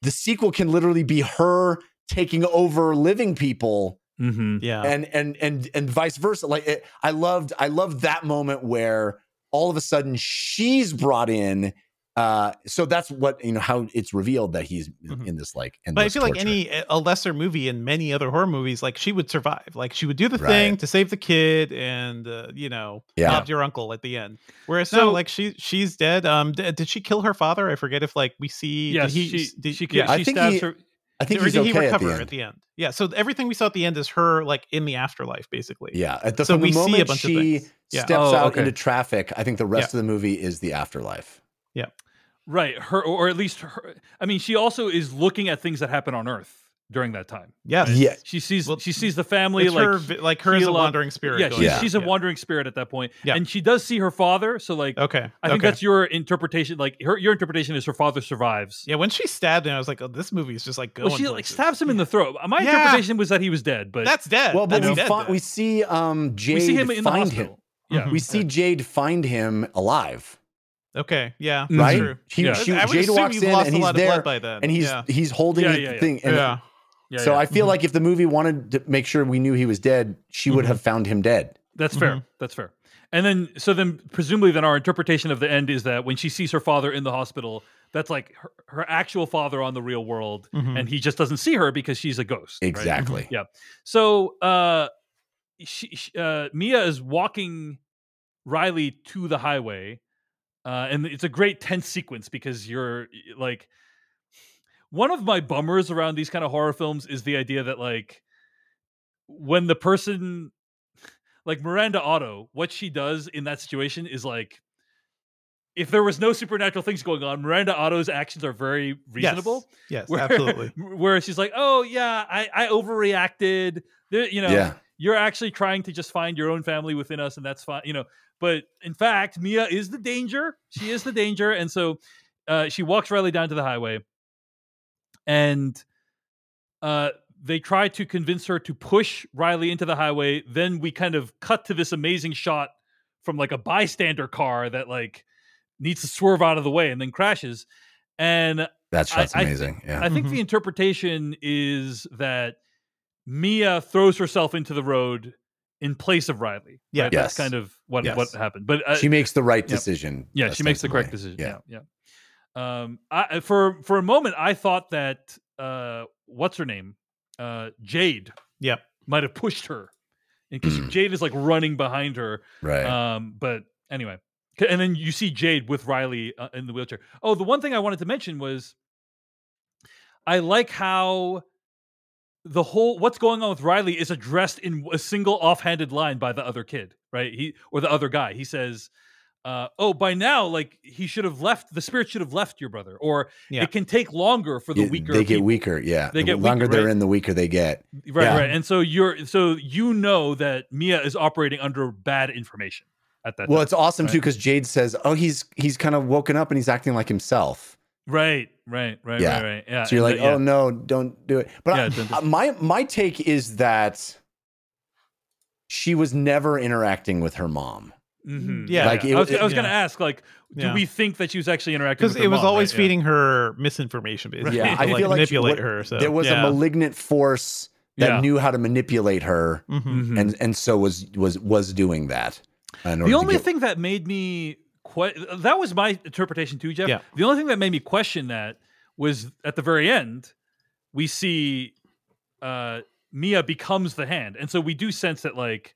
the sequel can literally be her taking over living people mm-hmm. Yeah. and and and and vice versa like it, i loved i loved that moment where all of a sudden she's brought in uh so that's what you know how it's revealed that he's Mhm. in this like but I endless feel like any a lesser movie in many other horror movies, like she would survive. Like she would do the Right. thing to save the kid, and uh, you know, Yeah. robbed your uncle at the end. Whereas So- now, like she she's dead. Um, d- did she kill her father? I forget if like we see. yeah did he, she, did, she, yeah, I think stabs he- her. i think or he's did he okay recover at the end Yeah. So everything we saw at the end is her like in the afterlife, basically. Yeah, at the, So from the we see a moment bunch of she things. Yeah. steps Oh, out okay. into traffic, I think the rest Yeah. of the movie is the afterlife. Right. Her, or at least her. I mean, she also is looking at things that happen on Earth during that time. Yes. Yeah, She sees Well, she sees the family It's like her, vi- like her as a wandering spirit. Yeah, going she's, Yeah. she's a Yeah. wandering spirit at that point. Yeah. and she does see her father. So like, Okay. I think okay. that's your interpretation. Like her, your interpretation is her father survives. Yeah, when she stabbed him, I was like, "Oh, this movie is just like going." Well, she like stabs him in the throat. My Yeah. interpretation was that he was dead, but That's dead. well, but we, dead, fi- dead. we see um Jade we see him in find hospital. him. Yeah, We see Jade find him alive, Okay, yeah, that's right? true. He, Yeah. she, I would Jade assume walks you've in lost and a he's lot of blood by then. and he's yeah. he's holding Yeah, the yeah, yeah. thing. And yeah. Yeah, so yeah. I feel Mhm. like if the movie wanted to make sure we knew he was dead, she would Mhm. have found him dead. That's fair. Mhm. That's fair. And then, so then, presumably, then our interpretation of the end is that when she sees her father in the hospital, that's like her, her actual father on the real world, and he just doesn't see her because she's a ghost. right? Exactly. Yeah. So, uh, she, she- uh, Mia is walking Riley to the highway, uh, and it's a great tense sequence because you're like, one of my bummers around these kind of horror films is the idea that like when the person like Miranda Otto, what she does in that situation is like if there was no supernatural things going on, Miranda Otto's actions are very reasonable. Yes, Where- absolutely. Where she's like, "Oh yeah, I, I overreacted. There, you know, Yeah. You're actually trying to just find your own family within us, and that's fine. You know, but in fact, Mia is the danger. She is the danger, and so uh, she walks Riley down to the highway, and uh, they try to convince her to push Riley into the highway. Then we kind of cut to this amazing shot from like a bystander car that like needs to swerve out of the way and then crashes. And That shot's I- I- amazing. yeah. I think Mhm. the interpretation is that Mia throws herself into the road in place of Riley. Yeah. right? Yes. that's kind of what Yes. what happened. But uh, she makes the right decision. yeah, she makes the correct decision. Yeah, yeah. Um, I for for a moment I thought that uh, what's her name, uh, Jade, Yep. might have pushed her because Mm. Jade is like running behind her. Right. Um, but anyway, and then you see Jade with Riley uh, in the wheelchair. Oh, the one thing I wanted to mention was I like how the whole what's going on with Riley is addressed in a single offhanded line by the other kid, right? He or the other guy. He says, uh, "Oh, by now, like he should have left. The spirit should have left your brother, or Yeah. it can take longer for the Yeah, weaker. they get people." weaker. Yeah. They the get longer weaker, they're right? in, the weaker they get. Right, Yeah. right. And so you're so you know that Mia is operating under bad information at that. Well, time. it's awesome too because Jade says, "Oh, he's he's kind of woken up and he's acting like himself." Right, right, right, Yeah. right, right. Yeah. So you're like, the- yeah. "Oh no, don't do it." But Yeah, I- don't do- my my take is that she was never interacting with her mom. Mhm. Yeah. Like, it- I was, it- I was going to ask, like, do Yeah. we think that she was actually interacting? Because with her Because it was mom, always right? Yeah. feeding her misinformation, basically. Yeah, to, I like, feel like she- manipulate what- her. So there was yeah. a malignant force that Yeah. knew how to manipulate her, Mhm. Mhm. and and so was was was doing that. the only get- thing that made me que- that was my interpretation too, Jeff. Yeah. The only thing that made me question that was at the very end, we see uh, Mia becomes the hand, and so we do sense that like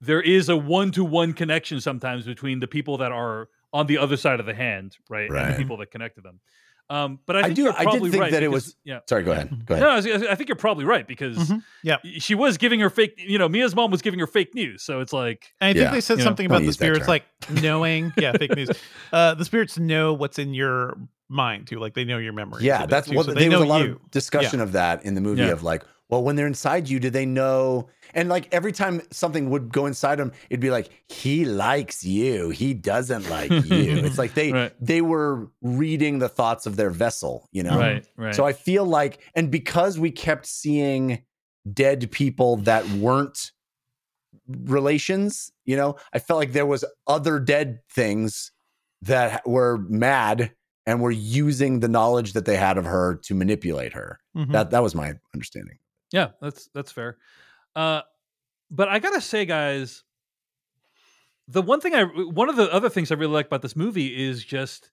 there is a one to one connection sometimes between the people that are on the other side of the hand, right, and the people that connected them. Um, but I, I think do- You're I did probably think right that it was- yeah. Sorry, go ahead. Go ahead. No, I, was- I think you're probably right because Mhm. Yeah. she was giving her fake. You know, Mia's mom was giving her fake news, so it's like And I think Yeah. they said You know, something don't about the spirits like knowing, yeah, fake news. Uh, the spirits know what's in your mind too, like they know your memory. Yeah, that's what so there was a lot you. of discussion of that in the movie Yeah. of like, well, when they're inside you, do they know? And like every time something would go inside them, it'd be like, he likes you, he doesn't like you. it's like they Right. they were reading the thoughts of their vessel, you know. right, right. So I feel like, and because we kept seeing dead people that weren't relations, you know, I felt like there was other dead things that were mad and were using the knowledge that they had of her to manipulate her. Mhm. That that was my understanding. Yeah, that's that's fair. Uh, but I gotta say, guys, the one thing I one of the other things I really like about this movie is just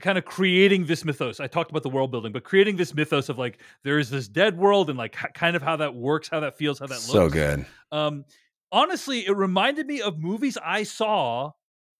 kind of creating this mythos. I talked about the world building, but creating this mythos of like there is this dead world and like h- kind of how that works, how that feels, how that So looks. So good. Um, honestly, it reminded me of movies I saw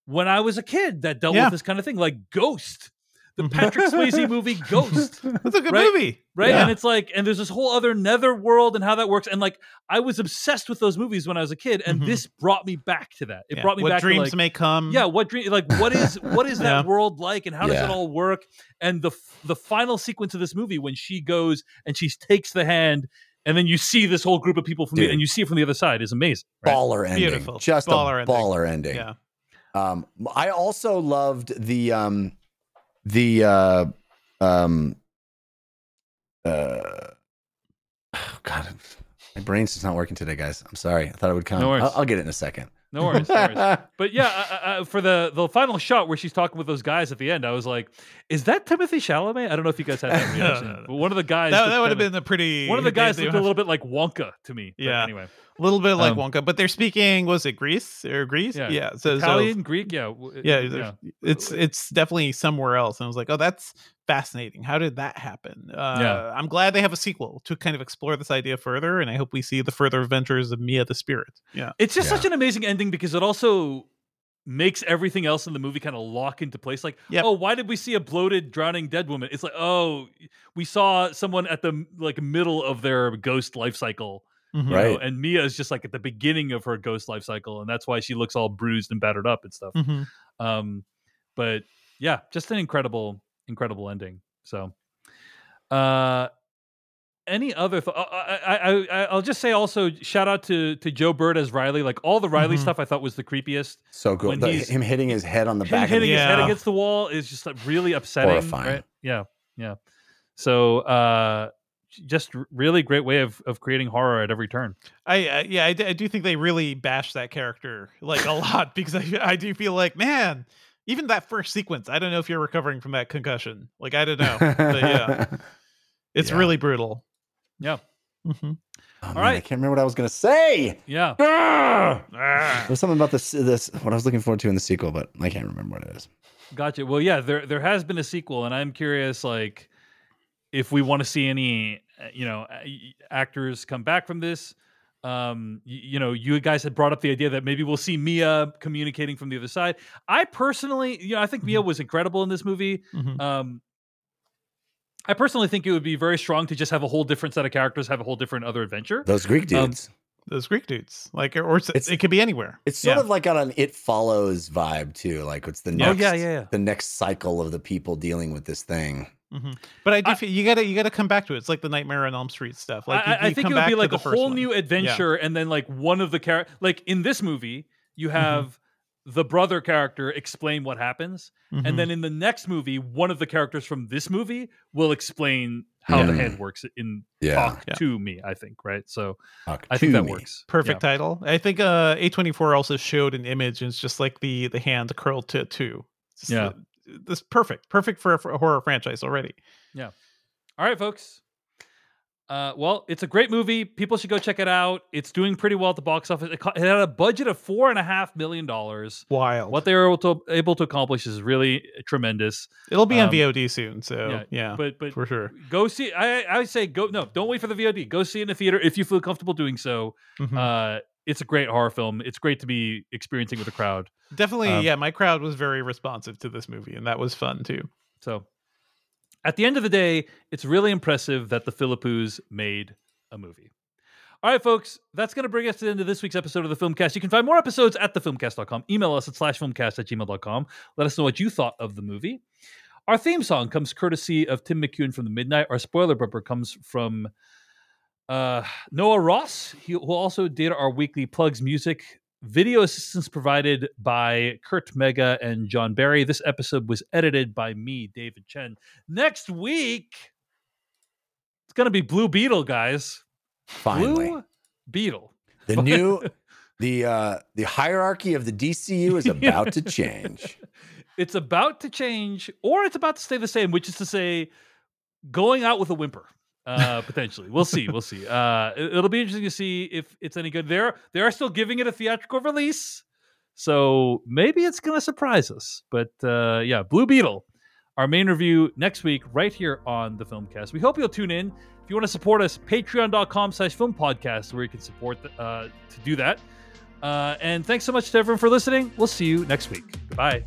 when I was a kid that dealt Yeah. with this kind of thing, like Ghost, the. Patrick Swayze movie Ghost That's a good Right? movie, right? Yeah. And it's like, and there's this whole other nether world and how that works. And like, I was obsessed with those movies when I was a kid, and Mhm. this brought me back to that. It Yeah. brought me what back dreams to like, may come. yeah, what dream? Like, what is what is that Yeah. world like, and how does Yeah. it all work? And the the final sequence of this movie when she goes and she takes the hand. And then you see this whole group of people from the, and you see it from the other side is amazing. Right? Baller ending. Beautiful. Just Baller a ending. baller ending. yeah. Um, I also loved the um, the uh, um, uh, oh God, my brain's just not working today, guys. I'm sorry. I thought it would come. No worries. I'll, I'll get it in a second. No worries. No worries. But yeah, uh, uh, for the the final shot where she's talking with those guys at the end, I was like, "Is that Timothée Chalamet?" I don't know if you guys had that reaction, no, no. but one of the guys That, that would have been the pretty. one of the guys they looked a little bit like Wonka to me. Yeah. anyway, a little bit like um, Wonka, but they're speaking. Was it Greece or Greece? Yeah. yeah. So, so Greek, yeah, yeah, yeah. it's it's definitely somewhere else. And I was like, oh, that's fascinating. How did that happen? Uh, Yeah. I'm glad they have a sequel to kind of explore this idea further, and I hope we see the further adventures of Mia the Spirit. Yeah, It's just Yeah. such an amazing ending because it also makes everything else in the movie kind of lock into place. Like, Yep. oh, why did we see a bloated, drowning dead woman? It's like, oh, we saw someone at the like middle of their ghost life cycle. Mhm. Right. know, and Mia is just like at the beginning of her ghost life cycle, and that's why she looks all bruised and battered up and stuff. Mhm. Um, but yeah, just an incredible, incredible ending. So, uh, any other? Th- I, I, I, I- I'll just say also shout out to to Joe Bird as Riley. Like all the Riley Mhm. stuff, I thought was the creepiest. So cool. When The- him hitting his head on the back. hitting of his head against the wall is just like really upsetting. Horrifying. Right? Yeah, yeah. So, uh, just really great way of of creating horror at every turn. I, I yeah, I, d- I do think they really bash that character like a lot because I I do feel like man, even that first sequence, I don't know if you're recovering from that concussion. Like I don't know, but yeah, it's Yeah. really brutal. Yeah, Mhm. Oh, man, right. I can't remember what I was gonna say. yeah. Ah! There's something about this this what I was looking forward to in the sequel, but I can't remember what it is. Gotcha. Well, yeah, there there has been a sequel, and I'm curious, like, if we want to see any, uh, you know, uh, actors come back from this. Um, you, you know, you guys had brought up the idea that maybe we'll see Mia communicating from the other side. I personally, you know, I think Mia was incredible in this movie. Mhm. Um, I personally think it would be very strong to just have a whole different set of characters, have a whole different other adventure. Those Greek Um, dudes. Those Greek dudes, like, or it's, It's- it could be anywhere. It's sort Yeah. of like on an It Follows vibe too. Like it's the Oh, next, yeah, yeah, yeah. the next cycle of the people dealing with this thing. Mhm. But I do I- feel you gotta you gotta come back to it. It's like the Nightmare on Elm Street stuff. Like you, I, I you think come it would be like a whole one. new adventure, and then like one of the characters, like in this movie, you Mm-hmm. have the brother character explain what happens, Mhm. and then in the next movie, one of the characters from this movie will explain how the hand works in Yeah. talk Yeah. to me. I think right, so Talk I think that me. works. perfect Yeah. title. I think uh A24 also showed an image and it's just like the the hand curled to two. Just Yeah. the- this perfect. Perfect for a, for a horror franchise already. Yeah. All right, folks. Uh, well, it's a great movie. People should go check it out. It's doing pretty well at the box office. It, co- it had a budget of four and a half million dollars. Wild. What they were able to able to accomplish is really tremendous. It'll be on Um, VOD soon, so yeah, yeah, but but for sure. go see. I I say go. No, don't wait for the VOD. Go see it in the theater if you feel comfortable doing so. Mhm. Uh, it's a great horror film. It's great to be experiencing with a crowd. Definitely, um, yeah. My crowd was very responsive to this movie, and that was fun too. So, at the end of the day, it's really impressive that the Philippous made a movie. All right, folks, that's going to bring us to the end of this week's episode of the Filmcast. You can find more episodes at thefilmcast.com. Email us at slash filmcast at gmail.com. Let us know what you thought of the movie. Our theme song comes courtesy of Tim McEwan from The Midnight. Our spoiler bumper comes from uh, Noah Ross, he, who also did our weekly plugs music. Video assistance provided by Kurt Mega and John Barry. This episode was edited by me, David Chen. Next week, it's going to be Blue Beetle, guys. Finally, Blue Beetle. the new the uh the hierarchy of the DCU is about to change. It's about to change, or it's about to stay the same, which is to say, going out with a whimper. Uh, potentially, we'll see. We'll see. Uh, it, will be interesting to see if it's any good. They're they are still giving it a theatrical release, so maybe it's going to surprise us. But uh, yeah, Blue Beetle, our main review next week, right here on the Filmcast. We hope you'll tune in. If you want to support us, Patreon.com/slash Film Podcast, where you can support the, uh, to do that. Uh, and thanks so much to everyone for listening. We'll see you next week. Goodbye.